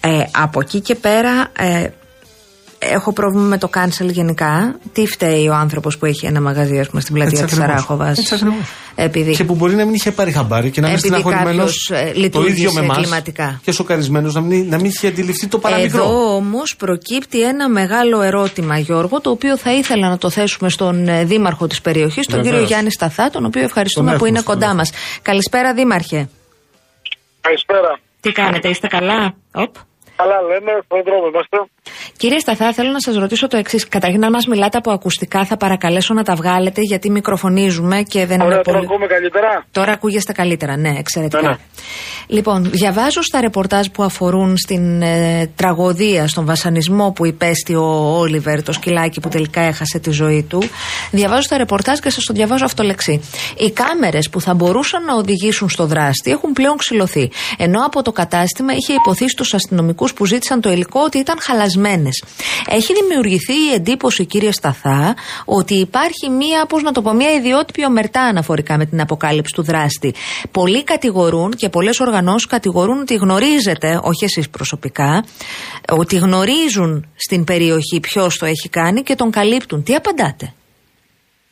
Ε, από εκεί και πέρα ε, έχω πρόβλημα με το cancel γενικά. Τι φταίει ο άνθρωπος που έχει ένα μαγαζί ας πούμε, στην πλατεία Έτσι της ακριβώς. Αράχοβας. Έτσι ακριβώς. Επειδή Και που μπορεί να μην είχε πάρει χαμπάρι και να μην Επειδή στεναχωρημένος κάποιος, ε, το ίδιο λειτουργήσε με εμάς. εγκληματικά. Και σοκαρισμένος να μην, να μην είχε αντιληφθεί το παραμικρό. Εδώ όμως προκύπτει ένα μεγάλο ερώτημα, Γιώργο, το οποίο θα ήθελα να το θέσουμε στον ε, δήμαρχο της περιοχής, τον Βεβαίως. κύριο Γιάννη Σταθά, τον οποίο ευχαριστούμε Τον που είναι έχουμε κοντά στο μας. Καλησπέρα, Δήμαρχε. Καλησπέρα. Τι κάνετε, είστε καλά; Οπ. Καλά λέμε, στον δρόμο είμαστε. Κύριε Σταθά, θέλω να σας ρωτήσω το εξής. Καταρχήν, αν μας μιλάτε από ακουστικά, θα παρακαλέσω να τα βγάλετε, γιατί μικροφωνίζουμε και δεν Ωραία, είναι τώρα πολύ. ακούμε καλύτερα; Τώρα ακούγεστε καλύτερα, ναι, εξαιρετικά. Ναι, ναι. Λοιπόν, διαβάζω στα ρεπορτάζ που αφορούν στην ε, τραγωδία, στον βασανισμό που υπέστη ο Όλιβερ, το σκυλάκι που τελικά έχασε τη ζωή του. Διαβάζω στα ρεπορτάζ και σας το διαβάζω αυτό λεξί. Οι κάμερες που θα μπορούσαν να οδηγήσουν στο δράστη έχουν πλέον ξυλωθεί. Ενώ από το κατάστημα είχε υποθεί στους αστυνομικούς που ζήτησαν το υλικό ότι ήταν χαλασμένε. Έχει δημιουργηθεί η εντύπωση, κύριε Σταθά, ότι υπάρχει μία, πώς να το πω, μία ιδιότυπη ομερτά αναφορικά με την αποκάλυψη του δράστη. Πολλοί κατηγορούν και πολλές οργανώσεις κατηγορούν ότι γνωρίζετε, όχι εσείς προσωπικά, ότι γνωρίζουν στην περιοχή ποιος το έχει κάνει και τον καλύπτουν. Τι απαντάτε;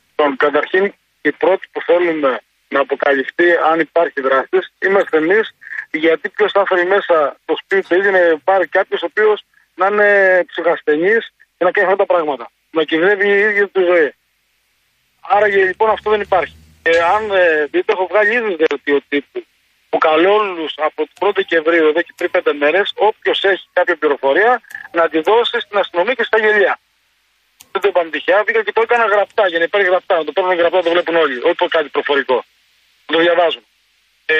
Λοιπόν, καταρχήν, οι πρώτοι που θέλουμε να αποκαλυφθεί αν υπάρχει δράστης είμαστε εμείς, γιατί ποιος θα φέρει μέσα το σπίτι ή να πάρει κάποιος ο οποίος να είναι ψυχασθενή και να κάνει αυτά τα πράγματα. Να κυβεύει η ίδια του ζωή. Άρα λοιπόν αυτό δεν υπάρχει. Ε, αν ε, δείτε, έχω βγάλει ήδη δελτίο τύπου που καλώ όλους από την 1η Δεκεμβρίου, εδώ και πριν πέντε μέρες, όποιος έχει κάποια πληροφορία να τη δώσει στην αστυνομία και στα γελιά. Δεν το είπαμε τυχαία, πήγα και το έκανα γραπτά για να υπάρχει γραπτά. Να το παίρνουν γραπτά, το βλέπουν όλοι. Όχι το κάτι προφορικό. Το διαβάζουν. Ε,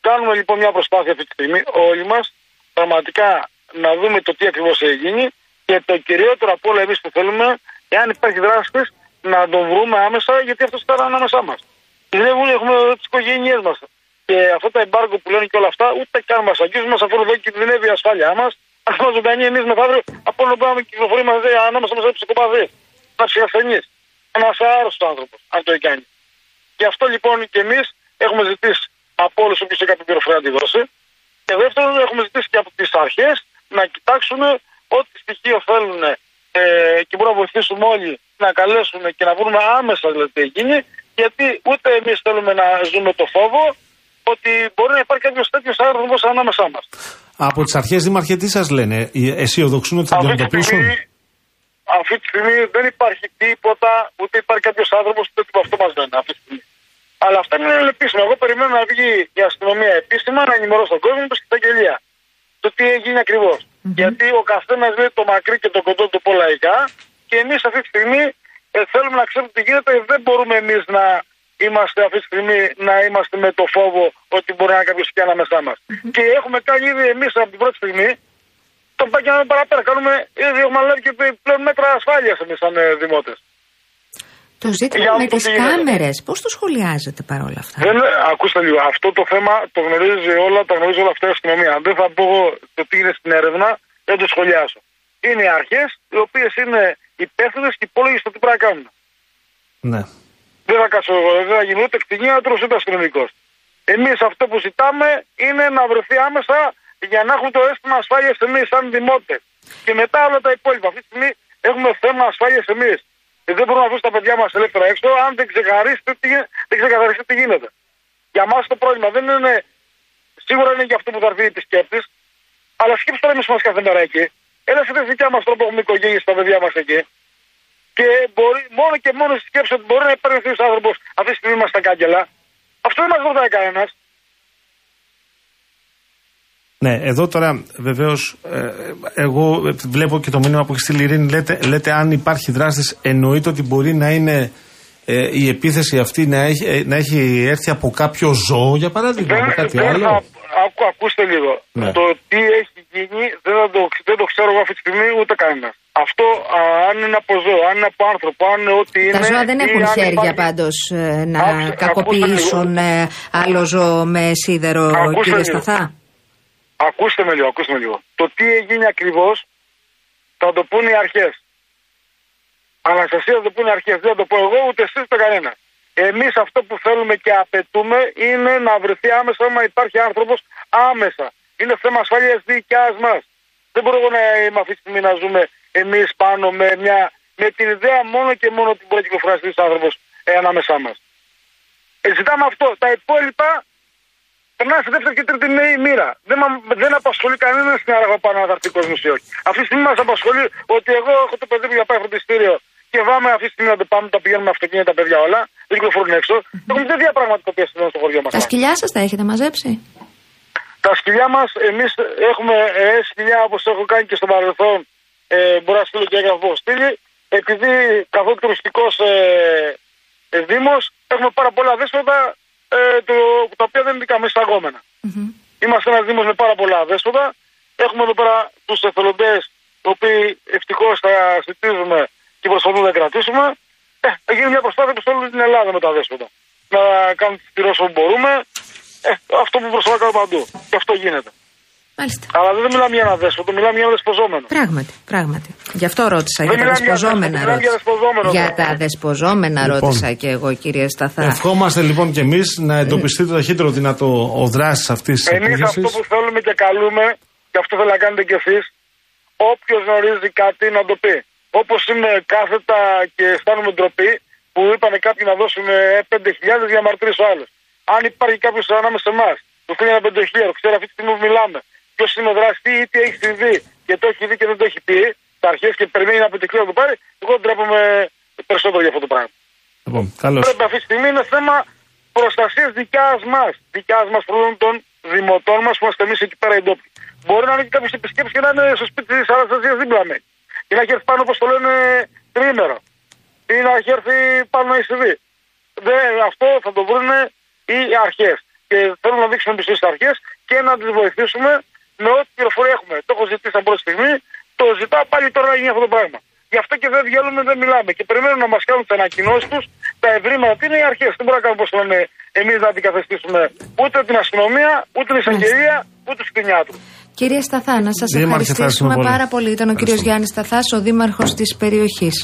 κάνουμε λοιπόν μια προσπάθεια αυτή τη στιγμή, όλοι μας, πραγματικά να δούμε το τι ακριβώς έχει γίνει και το κυριότερο από όλα εμείς που θέλουμε, εάν υπάρχει δράστη, να τον βρούμε άμεσα, γιατί αυτός ήταν ανάμεσά μας. Κινδυνεύουν, έχουμε τις οικογένειές μας. Και αυτά τα εμπάργκο που λένε και όλα αυτά, ούτε καν μας αγγίζουν, μας αφού εδώ κινδυνεύει η ασφάλειά μας. Αν μας ζωντανή εμείς μεθαύριο, από όλο πάμε και κυκλοφορεί μαζί ανάμεσα μας ψυχοπαθή. Ένα ψυχασθενή. Ένας άρρωστος άνθρωπος, αν το έχει κάνει. Γι' αυτό λοιπόν και εμείς έχουμε ζητήσει από όλους όποιου έχει κάποια πληροφορία να τη δώσει. Και δεύτερον, έχουμε ζητήσει και από τις αρχές να κοιτάξουν ό,τι στοιχείο θέλουν ε, και μπορούν να βοηθήσουμε όλοι να καλέσουν και να βρούμε άμεσα δηλαδή τι έχει γίνει. Γιατί ούτε εμείς θέλουμε να ζούμε το φόβο ότι μπορεί να υπάρχει κάποιος τέτοιος άνθρωπος ανάμεσά μας. Από τις αρχές, Δήμαρχε, τι σας λένε, οι- αισιοδοξούν ότι θα Αυτή τη αντιμετωπίσουν; στιγμή, αυτή τη στιγμή δεν υπάρχει τίποτα, ούτε υπάρχει κάποιος άνθρωπος που τίποτα αυτό μας λένε αυτή τη στιγμή. Αλλά αυτά είναι επίσημα. Εγώ περιμένω να βγει η αστυνομία επίσημα να ενημερώσει τον κόσμο και στα γελία. Το τι έγινε ακριβώς. Γιατί ο καθένας λέει το μακρύ και το κοντό του πολλαϊκά και εμείς αυτή τη στιγμή ε, θέλουμε να ξέρουμε τι γίνεται. Δεν μπορούμε εμείς να είμαστε αυτή τη στιγμή να είμαστε με το φόβο ότι μπορεί να είναι κάποιος και ανάμεσά μας. Και έχουμε κάνει ήδη εμείς από την πρώτη στιγμή το πάμε παραπέρα. Κάνουμε, ήδη έχουμε αναλάβει και πλέον μέτρα ασφάλειας εμείς σαν ε, δημότες. Το ζήτημα Για με αυτό τις τι γίνεται. κάμερες, πώς το σχολιάζετε παρόλα αυτά; Δεν, ακούστε λίγο, αυτό το θέμα το γνωρίζει όλα, τα γνωρίζει όλα αυτά η αστυνομία. Δεν θα πω εγώ το τι είναι στην έρευνα, δεν το σχολιάσω. Είναι οι αρχές οι οποίες είναι υπεύθυνες και υπόλογε στο τι πρέπει να κάνουν. Ναι. Δεν θα κάτσω εγώ, δεν θα γίνει ούτε κτηνίατρος ούτε αστυνομικός. Εμείς αυτό που ζητάμε είναι να βρεθεί άμεσα για να έχουμε το αίσθημα ασφάλειας εμείς σαν δημότε. Και μετά όλα τα υπόλοιπα. Αυτή τη στιγμή έχουμε θέμα ασφάλειας εμείς. Και δεν μπορούμε να αφήσουμε τα παιδιά μας ελεύθερα έξω αν δεν ξεκαθαρίσετε τι, γι- δεν ξεκαθαρίσετε τι γίνεται. Για μας το πρόβλημα δεν είναι. Σίγουρα είναι για αυτό που θα έρθει η επισκέπτης, αλλά σκέψτε τώρα εμεί μα κάθε μέρα εκεί. Έλα σε δικιά μας τρόπο έχουμε οικογένειες τα παιδιά μας εκεί. Και μπορεί, μόνο και μόνο στη σκέψη ότι μπορεί να υπάρχει ένα άνθρωπος αυτή τη στιγμή είμαστε κάγκελα. Αυτό δεν μας ρωτάει κανένας. Ναι, εδώ τώρα βεβαίως εγώ ε, βλέπω και το μήνυμα που έχει στείλει η Ειρήνη. Λέτε, λέτε αν υπάρχει δράστης, εννοείται ότι μπορεί να είναι ε, η επίθεση αυτή να έχει, ε, να έχει έρθει από κάποιο ζώο, για παράδειγμα, από κάτι δεν άλλο; θα, ακού, ακούστε λίγο. Ναι. Το τι έχει γίνει δεν, θα το, δεν το ξέρω εγώ αυτή τη στιγμή ούτε κανένας. Αυτό α, αν είναι από ζώο, αν είναι από άνθρωπο, αν είναι ό,τι είναι. Τα ζώα δεν ή έχουν αν χέρια υπάρχει- πάντως να Άκουστε- κακοποιήσουν ε, άλλο ζώο με σίδερο, Ακούστε κύριε λίγο. Σταθά; Ακούστε με λίγο, ακούστε με λίγο. Το τι έγινε ακριβώς θα το πούνε οι αρχές. Αναστασία θα το πούνε οι αρχές. Δεν θα το πω εγώ ούτε εσείς ούτε κανένας. Εμείς αυτό που θέλουμε και απαιτούμε είναι να βρεθεί άμεσα άμα υπάρχει άνθρωπος άμεσα. Είναι θέμα ασφάλειας δικιάς μας. Δεν μπορούμε να είμαι αυτή τη στιγμή να ζούμε εμείς πάνω με, μια, με την ιδέα μόνο και μόνο ότι μπορεί να κυκλοφορήσει ένα άνθρωπος ε, ανάμεσά μας. Ε, ζητάμε αυτό. Τα υπόλοιπα περνάνε σε δεύτερη και τρίτη νέη μοίρα. Δεν, μα- δεν απασχολεί κανένας στην Άραγα πάνω να δαρτεί κόσμος ή όχι. Αυτή τη στιγμή μας απασχολεί ότι εγώ έχω το παιδί μου για πάει φροντιστήριο και βάμε αυτή τη στιγμή να το πάμε, τα πηγαίνουμε με αυτοκίνητα τα παιδιά όλα, δεν κυκλοφορούν έξω. Έχουμε τέτοια πράγματα τα οποία συμβαίνουν στο χωριό μας. Τα σκυλιά σας τα έχετε μαζέψει; Τα σκυλιά μας, εμείς έχουμε ε, σκυλιά όπως έχω κάνει και στο παρελθόν. ε, μπορεί να στείλω και έγγραφο στείλει. Επειδή καθόλου τουριστικός ε, ε, Δήμος έχουμε πάρα πολλά δέσποτα ε, το, τα οποία δεν είναι δικά μας εισαγόμενα. Είμαστε ένα Δήμος με πάρα πολλά δέσποτα. Έχουμε εδώ πέρα τους εθελοντές, οι οποίοι ευτυχώς θα συντηρήσουμε και προσπαθούμε να κρατήσουμε. Ε, θα γίνει μια προσπάθεια που όλη την Ελλάδα με τα δέσποτα. Να κάνουμε τη στηρόση που μπορούμε. Ε, αυτό που προσπαθούμε να κάνουμε παντού. Και αυτό γίνεται. Μάλιστα. Αλλά δεν μιλάμε για ένα δέσποτο, μιλάμε για ένα δεσποζόμενο. Πράγματι, πράγματι. Γι' αυτό ρώτησα Δεν για τα μιλάμε για δεσποζόμενα. δέσποτο, μιλάμε για ρώτησα. δεσποζόμενο Για τώρα. τα δεσποζόμενα Λοιπόν. ρώτησα και εγώ, κύριε Σταθά. Ευχόμαστε λοιπόν και εμείς να εντοπιστεί το ταχύτερο δυνατό ο δράσης αυτής της Εμείς επίθεση. αυτό που θέλουμε και καλούμε, και αυτό θέλω να κάνετε κι εσείς, όποιος γνωρίζει κάτι να το πει. Όπως είμαι κάθετα και αισθάνομαι ντροπή που είπαν κάποιοι να δώσουν ε, 5.000 για να μαρτυρήσει ο άλλο. Αν υπάρχει κάποιος ανάμεσα σε εμάς που θέλει ένα 5.000, ξέρει αυτή τη στιγμή που μιλάμε, ποιος είναι ο δράστη ή τι έχεις συμβεί και το έχει δει και δεν το έχει πει, τα αρχές και περιμένει ένα 5.000 να το πάρει, εγώ ντρέπομαι περισσότερο για αυτό το πράγμα. Λοιπόν, καλώς. Πρέπει αυτή τη στιγμή είναι θέμα προστασίας δικιάς μας. Δικιάς μας πρώτων των δημοτών μας που είμαστε εμείς εκεί πέρα οι ντόπιοι. Μπορεί να είναι και κάποιος επισκέπτη και να είναι στο σπίτι της Αναστασίας δίπλα με. Ή να έχει έρθει πάνω όπως το λένε τρίμερο. Ή να έχει έρθει πάνω να έχει δει. Δεν, αυτό θα το βρουν οι αρχές. Και θέλουμε να δείξουμε πιστό στις αρχές και να τις βοηθήσουμε με ό,τι πληροφορία έχουμε. Το έχω ζητήσει από πρώτη στιγμή, το ζητάω πάλι τώρα να γίνει αυτό το πράγμα. Γι' αυτό και δεν βγαίνουμε, δεν μιλάμε. Και περιμένουν να μας κάνουν τις ανακοινώσεις τους, τα ευρήματα. Τι είναι οι αρχές. Δεν μπορούμε να κάνουμε πώ λένε εμείς να αντικαθεστήσουμε ούτε την αστυνομία, ούτε την εισαγγελία, ούτε τους κτηνιάτρους. Κύριε Σταθά, να σας Δήμαρχε, ευχαριστήσουμε ευχαριστούμε πολύ. πάρα πολύ. Ήταν ο κύριος Γιάννης Σταθάς, ο δήμαρχος της περιοχής.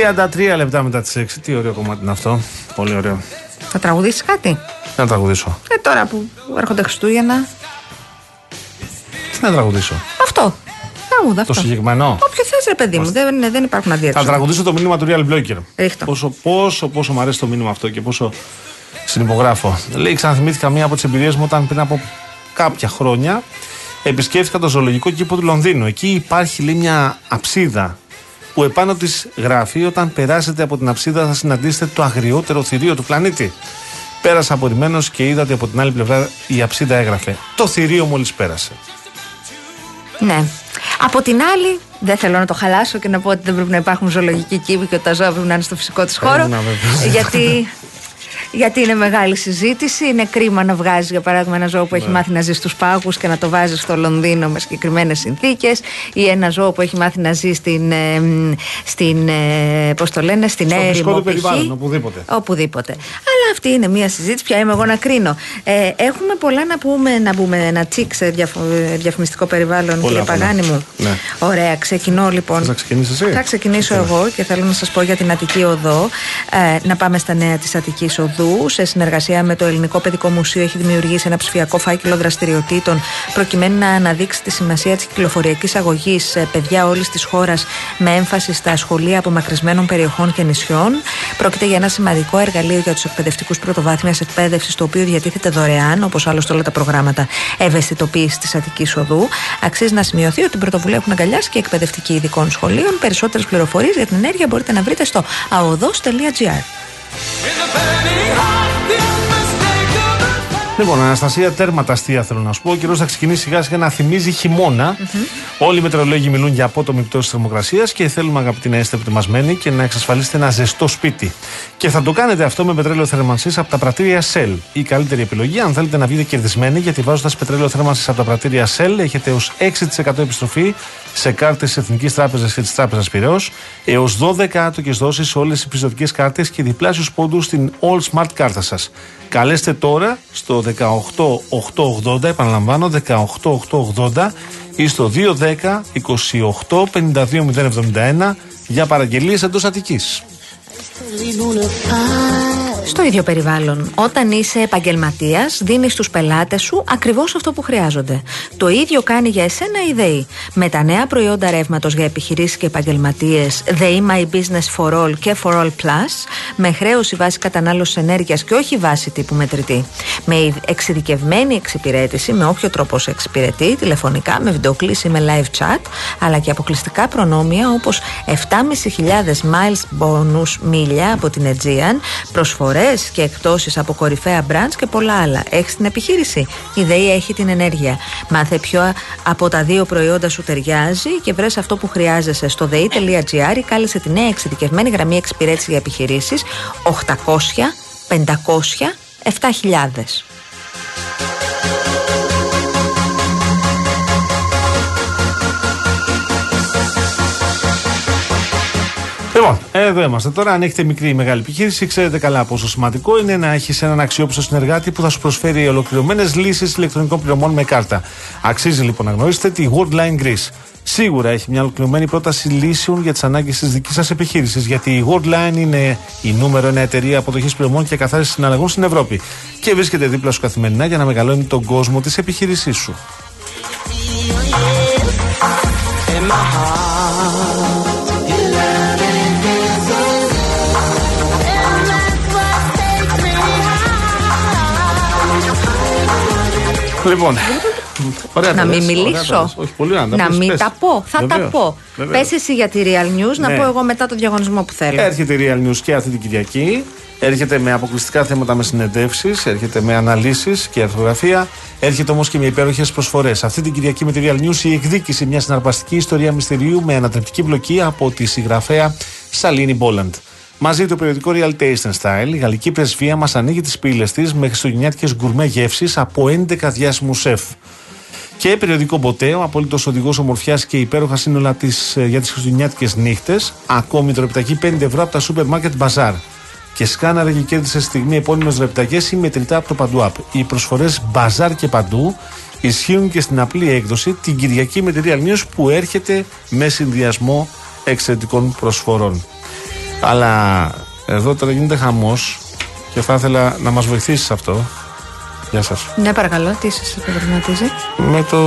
33 λεπτά μετά τις 6. Τι ωραίο κομμάτι είναι αυτό. Πολύ ωραίο. Θα τραγουδήσεις κάτι; Τι να τραγουδήσω. Ε, τώρα που έρχονται Χριστούγεννα. Τι να τραγουδήσω. Αυτό. Τραγούδα αυτό. Το συγκεκριμένο. Όποιο θες, ρε παιδί μου. Δεν, δεν υπάρχουν Θα αντίρρηση. τραγουδήσω το μήνυμα του Real Blocker. Ρίχτω. Πόσο, πόσο, πόσο μου αρέσει το μήνυμα αυτό και πόσο συνυπογράφω. Λέει, ξαναθυμήθηκα μία από τις εμπειρίες μου όταν πριν από κάποια χρόνια επισκέφθηκα το ζωολογικό κήπο του Λονδίνου. Εκεί υπάρχει λέει, μια αψίδα που επάνω της γράφει όταν περάσετε από την αψίδα θα συναντήσετε το αγριότερο θηρίο του πλανήτη. Πέρασα απορριμμένος και είδα ότι από την άλλη πλευρά η αψίδα έγραφε. Το θηρίο μόλις πέρασε. Ναι. Από την άλλη, δεν θέλω να το χαλάσω και να πω ότι δεν πρέπει να υπάρχουν ζωολογικοί κήποι και ότι τα ζώα πρέπει να είναι στο φυσικό του χώρο. Πρέπει να βέβαια. γιατί, γιατί είναι μεγάλη συζήτηση. Είναι κρίμα να βγάζει, για παράδειγμα, ένα ζώο που έχει μάθει να ζει στους πάγους και να το βάζει στο Λονδίνο με συγκεκριμένες συνθήκες. Ή ένα ζώο που έχει μάθει να ζει στην. ε, μ, στην ε, πώς το λένε, στην Στο έρημο. φυσικό του π.χ. περιβάλλον, οπουδήποτε. Οπουδήποτε. Αλλά αυτή είναι μια συζήτηση. Ποια είμαι εγώ να κρίνω. Ε, έχουμε πολλά να πούμε, να πούμε ένα τσικ σε διαφο- ε, διαφημιστικό περιβάλλον, Πολλά, κύριε πολλά. Παγάνη μου. Ναι. Ωραία, ξεκινώ λοιπόν. Θες να ξεκινήσεις εσύ; Θα ξεκινήσω εγώ και θέλω να σας πω για την Αττική Οδό. Ε, να πάμε στα νέα της Αττικής Οδού. Σε συνεργασία με το Ελληνικό Παιδικό Μουσείο έχει δημιουργήσει ένα ψηφιακό φάκελο δραστηριοτήτων προκειμένου να αναδείξει τη σημασία της κυκλοφοριακής αγωγής σε παιδιά όλης της χώρας με έμφαση στα σχολεία απομακρυσμένων περιοχών και νησιών. Πρόκειται για ένα σημαντικό εργαλείο για τους εκπαιδευτικούς πρωτοβάθμιας εκπαίδευσης, το οποίο διατίθεται δωρεάν, όπως άλλωστε όλα τα προγράμματα ευαισθητοποίησης της Αττικής Οδού. Αξίζει να σημειωθεί ότι την πρωτοβουλία έχουν αγκαλιάσει και εκπαιδευτικοί ειδικών σχολείων. Περισσότερες πληροφορίες για την ενέργεια μπορείτε να βρείτε στο αοδό.gr. www.rtl.gr Λοιπόν, Αναστασία, τέρματα αστεία θέλω να σου πω. Ο καιρός θα ξεκινήσει σιγά σιγά να θυμίζει χειμώνα. Όλοι οι μετεωρολόγοι μιλούν για απότομη πτώση της θερμοκρασίας και θέλουμε, αγαπητοί, να είστε προετοιμασμένοι και να εξασφαλίσετε ένα ζεστό σπίτι. Και θα το κάνετε αυτό με πετρέλαιο θέρμανσης από τα πρατήρια Shell. Η καλύτερη επιλογή, αν θέλετε να βγείτε κερδισμένοι, γιατί βάζοντας πετρέλαιο θέρμανσης από τα πρατήρια Shell έχετε έως 6% επιστροφή σε κάρτες τη Εθνικής Τράπεζας και της Τράπεζας Πυραιός, έως 12 άτοκες δόσεις σε όλες τις πιστοτικές κάρτες και διπλάσιους πόντους στην All Smart κάρτα σας. Καλέστε τώρα στο 18880, επαναλαμβάνω 18880 ή στο 210 28 52 071 για παραγγελίες εντός Αττικής. Στο ίδιο περιβάλλον. Όταν είσαι επαγγελματίας, δίνεις στους πελάτες σου ακριβώς αυτό που χρειάζονται. Το ίδιο κάνει για εσένα η ΔΕΗ. Με τα νέα προϊόντα ρεύματος για επιχειρήσεις και επαγγελματίες ΔΕΗ My Business for All και For All Plus, με χρέωση βάση κατανάλωσης ενέργειας και όχι βάση τύπου μετρητή. Με εξειδικευμένη εξυπηρέτηση, με όποιο τρόπο σε εξυπηρετεί, τηλεφωνικά, με βιντεοκλήση, με live chat, αλλά και αποκλειστικά προνόμια όπως 7.500 miles bonus μίλια από την Aegean, προσφορέ και εκτόσεις από κορυφαία μπραντ και πολλά άλλα. Έχεις την επιχείρηση; Η ΔΕΗ έχει την ενέργεια. Μάθε ποιο από τα δύο προϊόντα σου ταιριάζει και βρες αυτό που χρειάζεσαι στο ΔΕΗ.gr ή κάλεσε τη νέα εξειδικευμένη γραμμή εξυπηρέτηση για επιχειρήσεις 800 500 7000. Λοιπόν, εδώ είμαστε τώρα. Αν έχετε μικρή ή μεγάλη επιχείρηση, ξέρετε καλά πόσο σημαντικό είναι να έχεις έναν αξιόπιστο συνεργάτη που θα σου προσφέρει ολοκληρωμένες λύσεις ηλεκτρονικών πληρωμών με κάρτα. Αξίζει λοιπόν να γνωρίσετε τη Worldline Greece. Σίγουρα έχει μια ολοκληρωμένη πρόταση λύσεων για τις ανάγκες της δικής σας επιχείρησης. Γιατί η Worldline είναι η νούμερο ένα εταιρεία αποδοχής πληρωμών και καθάρισης συναλλαγών στην Ευρώπη. Και βρίσκεται δίπλα σου καθημερινά για να μεγαλώνει τον κόσμο της επιχείρησής σου. Λοιπόν. Ωραία να τα μην λες, ωραία μιλήσω. τα λες. Όχι, πολύ ωραία, να πεις, μην πες. τα πω. Θα τα Βεβαίως, πω. βεβαίως. Πες εσύ για τη Real News, να Ναι. πω εγώ μετά το διαγωνισμό που θέλω. Έρχεται η Real News και αυτή την Κυριακή. Έρχεται με αποκλειστικά θέματα με συνεντεύξεις, έρχεται με αναλύσεις και αρθογραφία. Έρχεται όμως και με υπέροχες προσφορές. Αυτή την Κυριακή με τη Real News η εκδίκηση μιας συναρπαστικής ιστορίας μυστηρίου με ανατρεπτική μπλοκή από τη συγγραφέα Σαλίνη Μπόλαντ. Μαζί το περιοδικό Real Taste and Style, η γαλλική πρεσβεία μας ανοίγει τις πύλες της με χριστουγεννιάτικες γκουρμέ γεύσεις από 11 διάσημου σεφ. Και περιοδικό Μποτέο, απόλυτος οδηγός ομορφιάς και υπέροχας σύνολα της, ε, για τις χριστουγεννιάτικες νύχτες. Ακόμη το ρεπτακί 5 ευρώ από τα σούπερ μάρκετ Μπαζάρ. Και σκάναρε και κέρδισε στη στιγμή επώνυμες ρεπτακέ ή μετρητά από το Παντού App. Οι προσφορές Μπαζάρ και Παντού ισχύουν και στην απλή έκδοση την Κυριακή με τη Real News που έρχεται με συνδυασμό εξαιρετικών προσφορών. Αλλά εδώ τώρα γίνεται χαμός και θα ήθελα να μας βοηθήσεις σε αυτό. Γεια σας. Ναι, παρακαλώ, τι σας προβληματίζει; Με το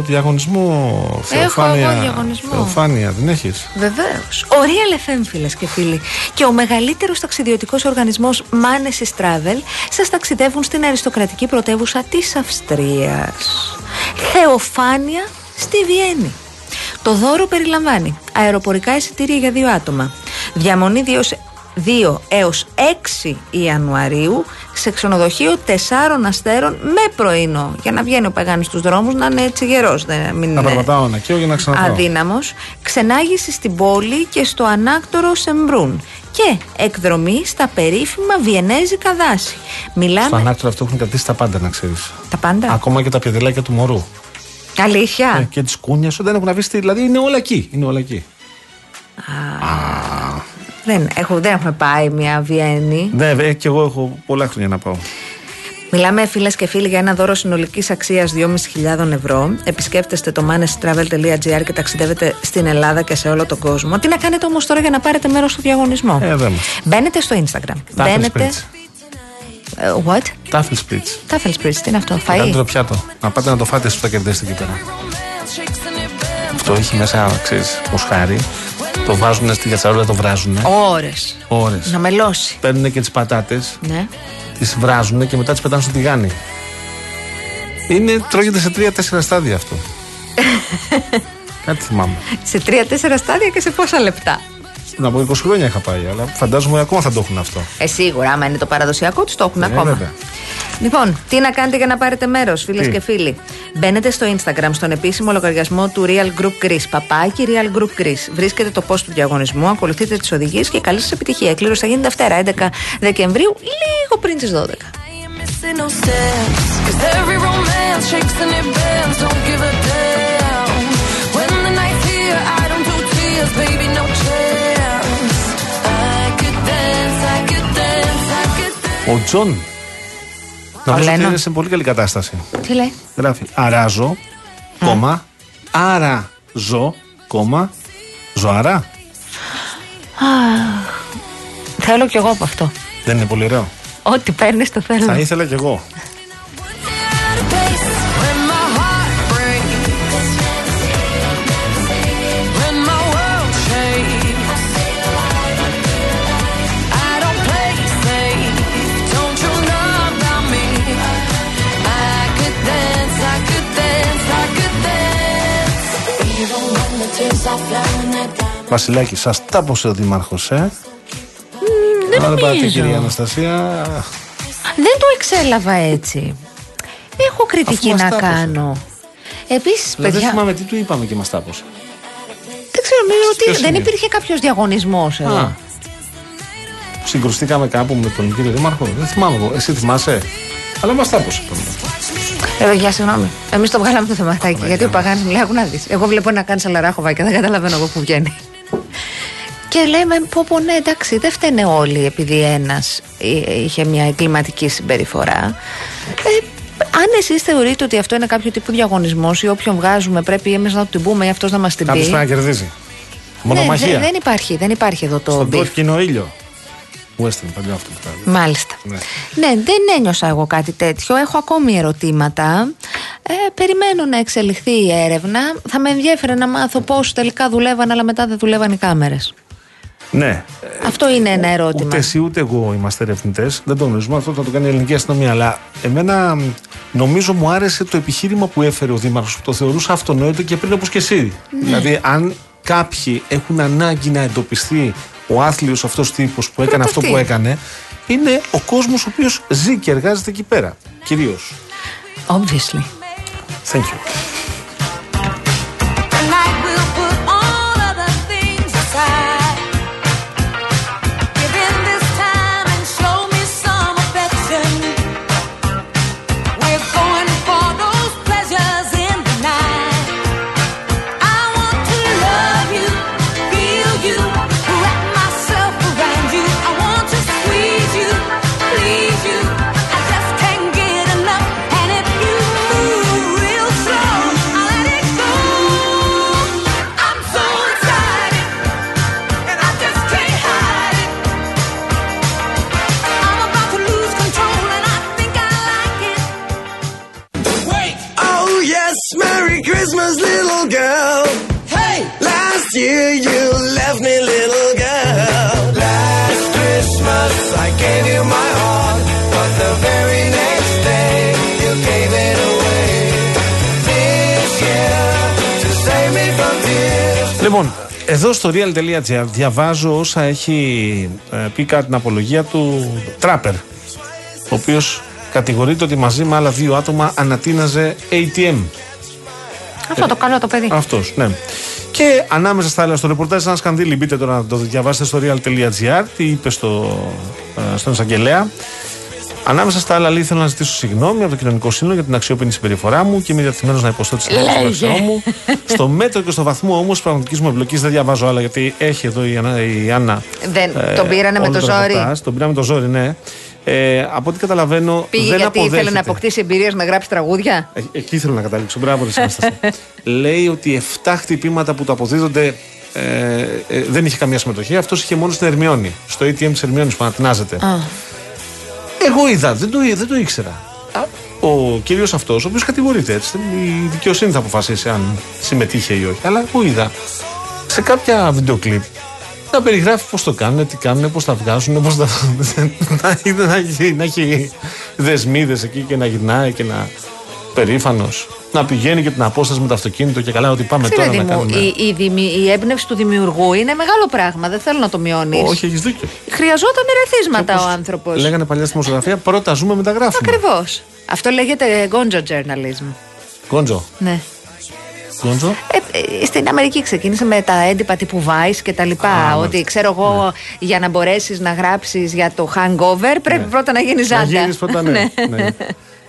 διαγωνισμό Θεοφάνεια. εγώ διαγωνισμό. Θεοφάνεια, δεν έχεις; Βεβαίως. Ο Real FM, φίλες και φίλοι, και ο μεγαλύτερος ταξιδιωτικός οργανισμός Manesis Travel σας ταξιδεύουν στην αριστοκρατική πρωτεύουσα της Αυστρίας. Θεοφάνεια στη Βιέννη. Το δώρο περιλαμβάνει αεροπορικά εισιτήρια για δύο άτομα. Διαμονή 2 έως 6 Ιανουαρίου σε ξενοδοχείο 4 αστέρων με πρωινό. Για να βγαίνει ο Παγάνης στους δρόμους να είναι έτσι γερός. Δεν, μην Να είναι περπατάω να καίω για να ξαναπάω. αδύναμος. Ξενάγηση στην πόλη και στο ανάκτορο Σεμπρούν. Και εκδρομή στα περίφημα βιενέζικα δάση. Μιλάμε. Στο ανάκτορο αυτό έχουν κρατήσει τα πάντα, να ξέρεις. Τα πάντα; Ακόμα και τα πιεδελάκια του μωρού. Αλήθεια; Ε, και τις κούνια σου δεν έχουν αφήσει. Δηλαδή είναι όλα εκεί. Είναι όλα εκεί. Δεν, έχω, δεν έχουμε πάει μια Βιέννη. Ναι, ε, και εγώ έχω πολλά χρόνια να πάω. Μιλάμε φίλες και φίλοι για ένα δώρο συνολικής αξίας 2.500 ευρώ. Επισκέπτεστε το manestravel.gr και ταξιδεύετε στην Ελλάδα και σε όλο τον κόσμο. Τι να κάνετε όμως τώρα για να πάρετε μέρος στο διαγωνισμό; Ε, εδώ είμαστε. Μπαίνετε στο Instagram. Τάφελ Μπαίνετε. σπρίτς. Ε, what? Τάφελ σπρίτς. Τάφελ σπρίτς, τι είναι αυτό, Κάντε φαΐ. το πιάτο. Να πάτε να το φάτε σου θα κερδίσετε εκεί πέρα. Αυτό έχει μέσα, ξέρεις, μοσχάρι. Το βάζουν στη κατσαρόλα, το βράζουν. Ώρες. Ώρες. Να μελώσει. Παίρνουν και τις πατάτες, Ναι. τις βράζουν και μετά τις πετάνε στο τηγάνι. Είναι, τρώγεται σε τρία-τέσσερα στάδια αυτό. Κάτι θυμάμαι. Σε τρία-τέσσερα στάδια και σε πόσα λεπτά; Να από 20 χρόνια είχα πάει, αλλά φαντάζομαι ακόμα θα το έχουν αυτό. Ε, σίγουρα, άμα είναι το παραδοσιακό τους, το έχουν Ε, ακόμα. βέβαια. Λοιπόν, τι να κάνετε για να πάρετε μέρος, φίλες Τι; και φίλοι; Μπαίνετε στο Instagram, στον επίσημο λογαριασμό του Real Group Greece. Παπάκι Real Group Greece. Βρίσκετε το post του διαγωνισμού, ακολουθείτε τις οδηγίες και καλή σας επιτυχία. Η Εκκλήρωση θα γίνει Δευτέρα 11 Δεκεμβρίου, λίγο πριν τις 12. missing no steps. Cause every romance shakes and it bends. Don't give a damn. Ο Τζον. Νομίζω ότι Λένον. είναι σε πολύ καλή κατάσταση. Τι λέει; Γράφει αράζω, κόμμα, άραζω, κόμμα, ζωαρά. Θέλω κι εγώ από αυτό. Δεν είναι πολύ ωραίο. Ό,τι παίρνεις το θέλω. Θα ήθελα κι εγώ. Βασιλάκη, σας τάπωσε ο Δήμαρχο, ε. Δεν Άρα πάτε, νομίζω. κυρία Αναστασία. Δεν το εξέλαβα έτσι. Έχω κριτική μας να τα έπωσε. κάνω. Επίσης, Δηλαδή, δεν παιδιά, θυμάμαι τι του είπαμε και μας τάπωσε. δεν ξέρω, νομίζω ότι Ποιος δεν είναι; υπήρχε κάποιος διαγωνισμός εδώ. Α. Συγκρουστήκαμε κάπου με τον κύριο Δήμαρχο. Δεν θυμάμαι εγώ. Εσύ θυμάσαι; Αλλά μας τάπωσε. Ε, παιδιά, συγγνώμη. Εμείς το βγάλαμε το θεματάκι. γιατί ο Παγάνης μου λέει: Άκου να δεις. Εγώ βλέπω να κάνει αλαράχοβα και δεν καταλαβαίνω από πού βγαίνει. Και λέμε: Πω, πω, ναι, εντάξει, δεν φταίνε όλοι επειδή ένας είχε μια εγκληματική συμπεριφορά. Ε, αν εσείς θεωρείτε ότι αυτό είναι κάποιο τύπου διαγωνισμός ή όποιον βγάζουμε πρέπει εμείς να του την πούμε ή αυτός να μας την πει. Κάποιο πρέπει να κερδίζει. Ναι, Μονομαχία. δε- δεν, υπάρχει, δεν υπάρχει εδώ το Στον beef. κόκκινο ήλιο. Western, παλιό αυτό που κάνει. Μάλιστα. Ναι. Ναι, δεν ένιωσα εγώ κάτι τέτοιο. Έχω ακόμη ερωτήματα. Ε, περιμένω να εξελιχθεί η έρευνα. Θα με ενδιέφερε να μάθω πώς τελικά δουλεύαν, αλλά μετά δεν δουλεύαν οι κάμερες. Ναι. Αυτό είναι ένα ερώτημα. Ούτε εσύ ούτε εγώ είμαστε ερευνητές. Δεν το γνωρίζουμε. Αυτό θα το κάνει η ελληνική αστυνομία. Αλλά εμένα μ, νομίζω μου άρεσε το επιχείρημα που έφερε ο Δήμαρχος. Το θεωρούσα αυτονόητο και πριν όπως και εσύ. Ναι. Δηλαδή, αν κάποιοι έχουν ανάγκη να εντοπιστεί ο άθλιος αυτός τύπος που έκανε αυτό αυτοί. που έκανε, είναι ο κόσμος ο οποίος ζει και εργάζεται εκεί πέρα. Κυρίως. Obviously. Thank you. Εδώ στο real.gr διαβάζω όσα έχει ε, πει κατά την απολογία του Τράπερ, ο οποίος κατηγορείται ότι μαζί με άλλα δύο άτομα ανατείναζε ATM. Αυτό το καλό το παιδί. Αυτός, ναι. Και ανάμεσα στα άλλα στο ρεπορτάζ ένα σκανδύλι, μπείτε τώρα να το διαβάσετε στο real.gr, τι είπε στο, ε, στον εισαγγελέα. Ανάμεσα στα άλλα, λέει, θέλω να ζητήσω συγγνώμη από το κοινωνικό σύνολο για την αξιόπινη συμπεριφορά μου και είμαι διατεθειμένος να υποστώ τις συνέπειες Λέγε. μου. στο μέτρο και στο βαθμό όμως πραγματικής μου εμπλοκής δεν διαβάζω άλλα γιατί έχει εδώ η Άννα. Η Άννα Δεν- ε, τον πήρανε με όλο το ζόρι. ρεπορτάζ. Τον πήραμε με το ζόρι, ναι. Ε, από ό,τι καταλαβαίνω. Πήγε δεν γιατί αποδέχεται. ήθελε να αποκτήσει εμπειρίες να γράψει τραγούδια; Ε, Εκεί θέλω να καταλήξω. Μπράβο, ρε Αναστασία. Λέει ότι 7 χτυπήματα που του αποδίδονται ε, ε, δεν είχε καμία συμμετοχή. Αυτός είχε μόνο στην Ερμιόνη. Στο ATM της Ερμιόνης που ανατινάζεται. Εγώ είδα, δεν το, δεν το ήξερα. Ο κύριο αυτό, ο οποίο κατηγορείται έτσι, η δικαιοσύνη θα αποφασίσει αν συμμετείχε ή όχι. Αλλά εγώ είδα σε κάποια βίντεο κλιπ να περιγράφει πώ το κάνουν, τι κάνουν, πώ τα βγάζουν, πώ τα. να, να, έχει- να έχει δεσμίδε εκεί και να γυρνάει και να. Περήφανος, να πηγαίνει και την απόσταση με το αυτοκίνητο και καλά ότι πάμε Ξέρετε τώρα να μου, κάνουμε. η, η, δημι- η έμπνευση του δημιουργού είναι μεγάλο πράγμα. Δεν θέλω να το μειώνεις. Όχι, έχεις δίκιο. Χρειαζόταν ερεθίσματα Όπως ο άνθρωπος. Λέγανε παλιά στη δημοσιογραφία, πρώτα ζούμε, μετά γράφουμε. Ακριβώς. Αυτό λέγεται gonzo journalism. Γκόντζο. Ναι. Γκόντζο. Ε, ε, στην Αμερική ξεκίνησε με τα έντυπα τύπου Vice και τα λοιπά. Α, ότι μάλιστα. ξέρω εγώ για να μπορέσεις να γράψεις για το hangover πρέπει πρώτα να γίνεις Να ζάντα. γίνεις πρώτα, ναι.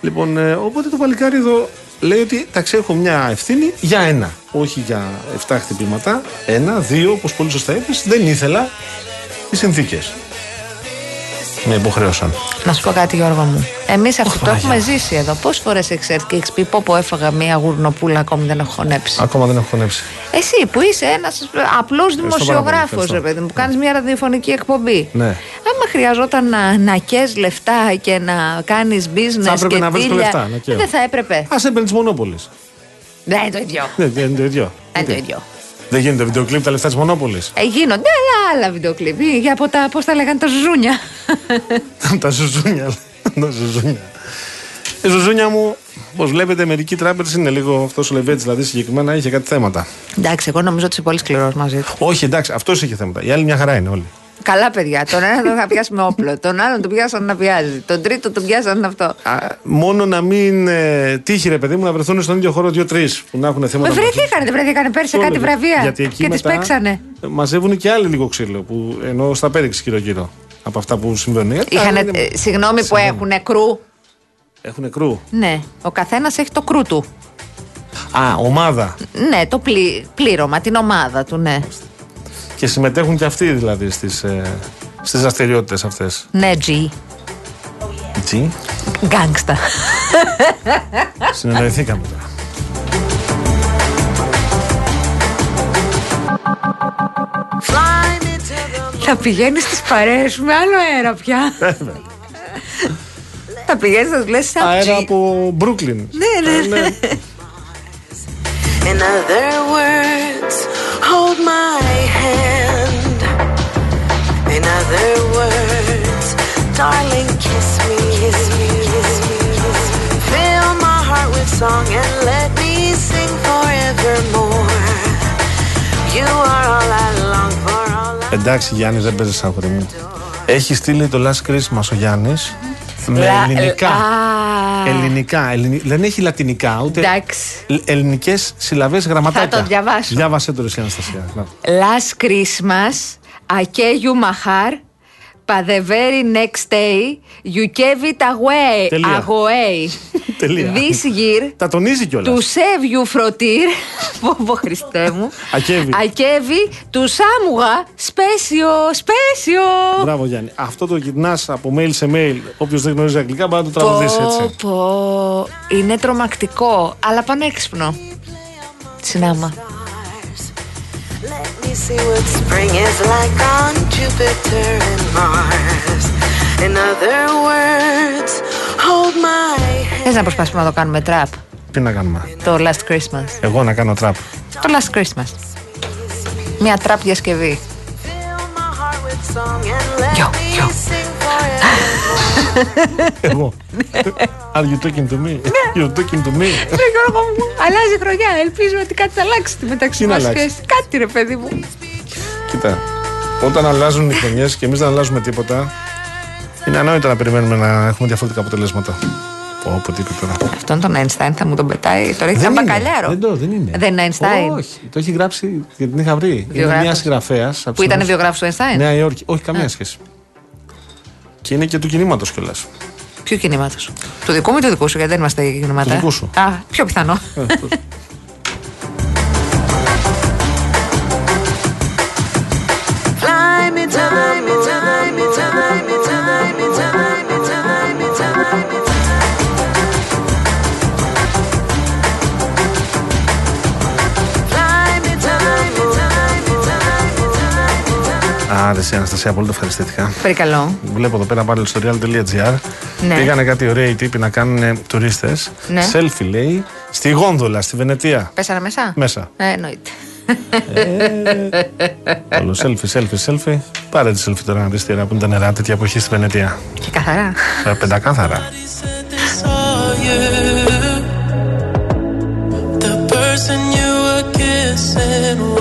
Ναι. Λοιπόν, ε, οπότε το παλικάρι εδώ λέει ότι εντάξει, έχω μια ευθύνη για ένα. Όχι για 7 χτυπήματα. Ένα, δύο, όπως πολύ σωστά είπες, Δεν ήθελα οι συνθήκες. Με υποχρέωσαν. Να σου πω κάτι, Γιώργο μου. Εμείς αυτό το Παναγιά έχουμε μου. ζήσει εδώ. Πόσες φορές έχεις έρθει και έχεις πει: Πω, πω, έφαγα μία γουρνοπούλα ακόμη δεν έχω χωνέψει. Ακόμα δεν έχω χωνέψει. Εσύ που είσαι ένας απλός πάρα πολύ, δημοσιογράφος, ευχαριστώ. ρε παιδί μου, που κάνεις μια ραδιοφωνική εκπομπή. Ναι. Άμα χρειαζόταν να, να καίς λεφτά και να κάνεις business Θα έπρεπε και να βρεις το τίλια, λεφτά, να καίω. δεν θα έπρεπε. Α έμπαινε τη Μονόπολης. Δεν είναι το ίδιο. Δεν δεν είναι το ίδιο. Δεν είναι το ίδιο. Δεν γίνεται βίντεο κλειπ τα λεφτά της Μονόπολης. Ε, γίνονται αλλά άλλα βίντεο κλιπ. Για από τα, πώς τα λέγανε, τα ζουζούνια. τα ζουζούνια. τα ζουζούνια. Η ζουζούνια μου, όπως βλέπετε, μερικοί τράπεζε είναι λίγο αυτός ο Λεβέτης, δηλαδή συγκεκριμένα είχε κάτι θέματα. Εντάξει, εγώ νομίζω ότι είσαι πολύ σκληρός μαζί του. Όχι, εντάξει, αυτός είχε θέματα. Οι άλλοι μια χαρά είναι όλοι. Καλά, παιδιά. Τον ένα τον είχα πιάσει με όπλο. Τον άλλον τον πιάσαν να βιάζει. Τον τρίτο τον πιάσαν αυτό. Α, μόνο να μην ε, τύχει, ρε παιδί μου, να βρεθούν στον ίδιο χώρο δύο-τρεις που να έχουν Με θέματα. βρεθήκανε, δεν βρεθήκανε πέρσι σε Όλο, κάτι βραβεία. Γιατί εκεί και τις μετά παίξανε. Μαζεύουν και άλλοι λίγο ξύλο. Που, ενώ στα πέριξ γύρω-γύρω από αυτά που συμβαίνουν. Γιατί Είχανε, άλλοι είναι- ε, συγγνώμη που έχουν κρού. Έχουν κρού; Ναι, ο καθένας έχει το κρού του. Α, ομάδα. Ναι, το πλη, πλήρωμα, την ομάδα του, ναι. Και συμμετέχουν και αυτοί δηλαδή στις στις δραστηριότητες αυτές. Ναι, G. Τι. Γκάγκστα. Συνεννοηθήκαμε τώρα. Θα πηγαίνεις στις παρέες σου με άλλο αέρα πια. Θα πηγαίνεις, θα λες σαν Αέρα G. από Brooklyn. Ναι, ναι, ναι. In other words, hold my hand. In other words, darling, kiss me. Kiss me, kiss me, kiss me. Fill my heart with song and let me sing forevermore. You are all I long for, all I Εντάξει, Γιάννη, δεν παίζει αγόρι μου. Έχει στείλει το Last Christmas ο Γιάννη με Λα- ελληνικά. Α. Ελληνικά. Ελληνι- Δεν έχει λατινικά ούτε. Εντάξει. Ελληνικές συλλαβές γραμματάκια. Θα το διαβάσω. Διάβασε το εσύ, Αναστασία. Να. Last Christmas, I gave you my heart, but the very next day you gave it away. Τελεία. away. Τελεία. This year, Τα τονίζει κιόλας. to save you frotir, πω πω Χριστέ μου, Ακέβη. Ακέβη, του Σάμουγα, σπέσιο, σπέσιο. Μπράβο, Γιάννη. Αυτό το γυρνάς από mail σε mail. Όποιος δεν γνωρίζει αγγλικά, μπορεί να το τραγουδήσει Πω, έτσι. πω, είναι τρομακτικό, αλλά πανέξυπνο. Συνάμα. Let me see what spring is like on Jupiter and Mars. In other words, hold my hand. Θες να προσπαθήσουμε να το κάνουμε τραπ, Τι να κάνουμε. το Last Christmas. Εγώ να κάνω τραπ. Το Last Christmas. Μια τραπ διασκευή. Fill my heart with song and let Yo, me yo. Sing forevermore. Εγώ. Are you talking to me? You're talking to me. Ναι, Γιώργο μου, αλλάζει χρονιά. Ελπίζω ότι κάτι θα αλλάξει στη μεταξύ Τι να μας αλλάξει; σχέση. Κάτι ρε παιδί μου. Κοίτα, όταν αλλάζουν οι χρονιές και εμείς δεν αλλάζουμε τίποτα, είναι ανόητο να περιμένουμε να έχουμε διαφορετικά αποτελέσματα. Πω, πω, τι είπε τώρα. Αυτόν τον Einstein θα μου τον πετάει. Τώρα έχει Δεν ένα είναι. μπακαλιάρο. Δεν, το, δεν είναι. Δεν είναι Einstein. Όχι, το έχει γράψει και την είχα βρει. Είναι Βιογράφος. μιας συγγραφέα. Που ήταν βιογράφος του Einstein; Νέα Υόρκη. Όχι, καμία σχέση. Και είναι και του κινήματος κιόλας. Ποιου κινήματος; Του δικού μου ή του δικού σου, γιατί δεν είμαστε κινήματα. Του δικού σου. Α, πιο πιθανό. Fly άρεσε η Αναστασία, πολύ το ευχαριστήθηκα. Περικαλώ. Βλέπω εδώ πέρα πάλι στο real.gr. Ναι. Πήγανε κάτι ωραία οι τύποι να κάνουν τουρίστες. Ναι. Selfie λέει στη γόνδολα στη Βενετία. Πέσανε μέσα; Μέσα. Ε, εννοείται. Ε, όλο selfie, selfie, selfie. Πάρε τη selfie τώρα να δεις τι που είναι τα νερά τέτοια που έχεις στη Βενετία. Και καθαρά. Ε, πεντακάθαρα. person you were kissing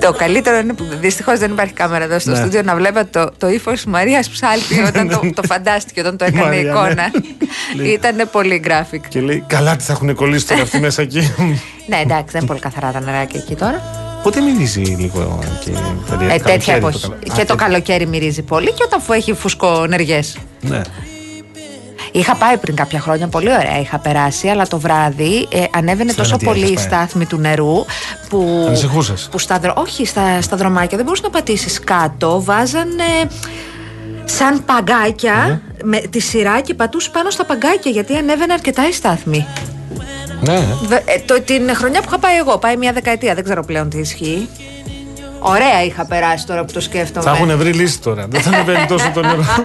το καλύτερο είναι που δυστυχώς δεν υπάρχει κάμερα εδώ στο Ναι. στούντιο να βλέπετε το, το ύφος τη Μαρίας Ψάλτη όταν το, το φαντάστηκε, όταν το έκανε Μαρία, ναι. εικόνα. Λέει. Ήταν πολύ graphic. Και λέει, καλά τις θα έχουν κολλήσει τώρα αυτοί μέσα εκεί. ναι, εντάξει, δεν είναι πολύ καθαρά τα νεράκια εκεί τώρα. Πότε μυρίζει λίγο και περίεργα. Ε, τέτοια καλοκαίρι εποχή. το καλο- Και Α, το τέτοια. καλοκαίρι μυρίζει πολύ και όταν που έχει φουσκονεργέ. Ναι. Είχα πάει πριν κάποια χρόνια, πολύ ωραία είχα περάσει, αλλά το βράδυ ε, ανέβαινε Στα τόσο Εναντία πολύ η είχες πάει. στάθμη του νερού που. Ανησυχούσες; Που στα, δρο- όχι, στα, στα δρομάκια δεν μπορούσες να πατήσεις κάτω. Βάζανε σαν παγκάκια με τη σειρά και πατούσε πάνω στα παγκάκια γιατί ανέβαινε αρκετά η στάθμη. Ναι. Βε- ε, το, την χρονιά που είχα πάει εγώ, πάει μια δεκαετία, δεν ξέρω πλέον τι ισχύει. Ωραία είχα περάσει τώρα που το σκέφτομαι. Θα έχουν βρει λύση τώρα. Δεν θα ανεβαίνει τόσο το νερό.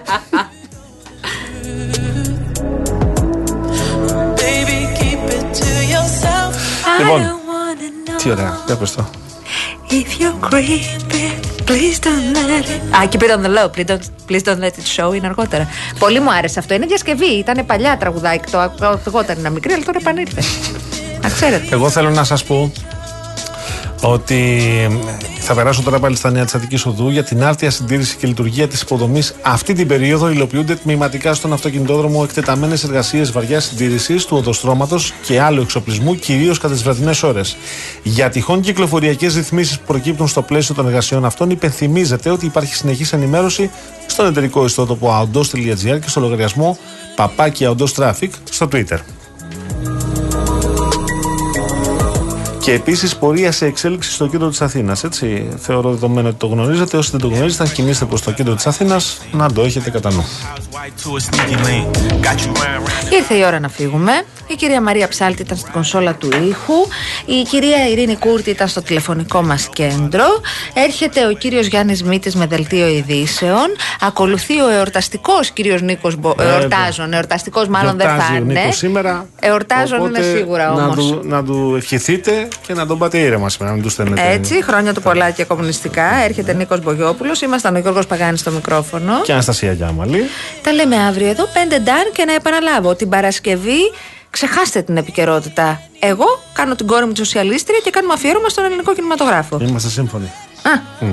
Λοιπόν. I don't wanna know Τι ωραία. Για πες το. if you're creeping. Please don't let it. Α, keep it on the low. Please don't, please don't let it show είναι αργότερα. Πολύ μου άρεσε αυτό. Είναι διασκευή. Ήταν παλιά τραγουδάκι. Το ακούω εγώ όταν ήμουν μικρή, αλλά τώρα επανήλθε. Να ξέρετε. Εγώ θέλω να σας πω ότι θα περάσω τώρα πάλι στα νέα της Αττικής Οδού για την άρτια συντήρηση και λειτουργία της υποδομής. Αυτή την περίοδο υλοποιούνται τμηματικά στον αυτοκινητόδρομο εκτεταμένες εργασίες βαριά συντήρησης του οδοστρώματος και άλλου εξοπλισμού, κυρίως κατά τις βραδινές ώρες. Για τυχόν κυκλοφοριακές ρυθμίσεις που προκύπτουν στο πλαίσιο των εργασιών αυτών, υπενθυμίζεται ότι υπάρχει συνεχής ενημέρωση στον εταιρικό ιστότοπο aondos.gr και στο λογαριασμό παπάκι aondos traffic στο Twitter. Και επίσης πορεία σε εξέλιξη στο κέντρο της Αθήνας. Έτσι, θεωρώ δεδομένο ότι το γνωρίζετε. Όσοι δεν το γνωρίζετε, αν κινείστε προς το κέντρο της Αθήνας, να το έχετε κατά νου. Ήρθε η ώρα να φύγουμε. Η κυρία Μαρία Ψάλτη ήταν στην κονσόλα του ήχου. Η κυρία Ειρήνη Κούρτη ήταν στο τηλεφωνικό μας κέντρο. Έρχεται ο κύριος Γιάννης Μήτης με δελτίο ειδήσεων. Ακολουθεί ο εορταστικός κύριος Νίκος Μπο... Βέβαια. Εορτάζων. Εορταστικός μάλλον δεν Γιορτάζει θα ο είναι. Νίκος σήμερα. Εορτάζων Οπότε είναι σίγουρα να όμως. του, να του ευχηθείτε και να τον πάτε ήρεμα σήμερα, να μην τους στέλνετε. Έτσι, χρόνια του πολλά και κομμουνιστικά. Έρχεται Νίκος Μπογιόπουλος. Ήμασταν ο Γιώργος Παγάνης στο μικρόφωνο. Και Αναστασία Γιάμαλη. Τα λέμε αύριο εδώ, 5 ντάν και να επαναλάβω. Την Παρασκευή ξεχάστε την επικαιρότητα. Εγώ κάνω την κόρη μου τη σοσιαλίστρια και κάνουμε αφιέρωμα στον ελληνικό κινηματογράφο. Είμαστε σύμφωνοι. Α, Μμ.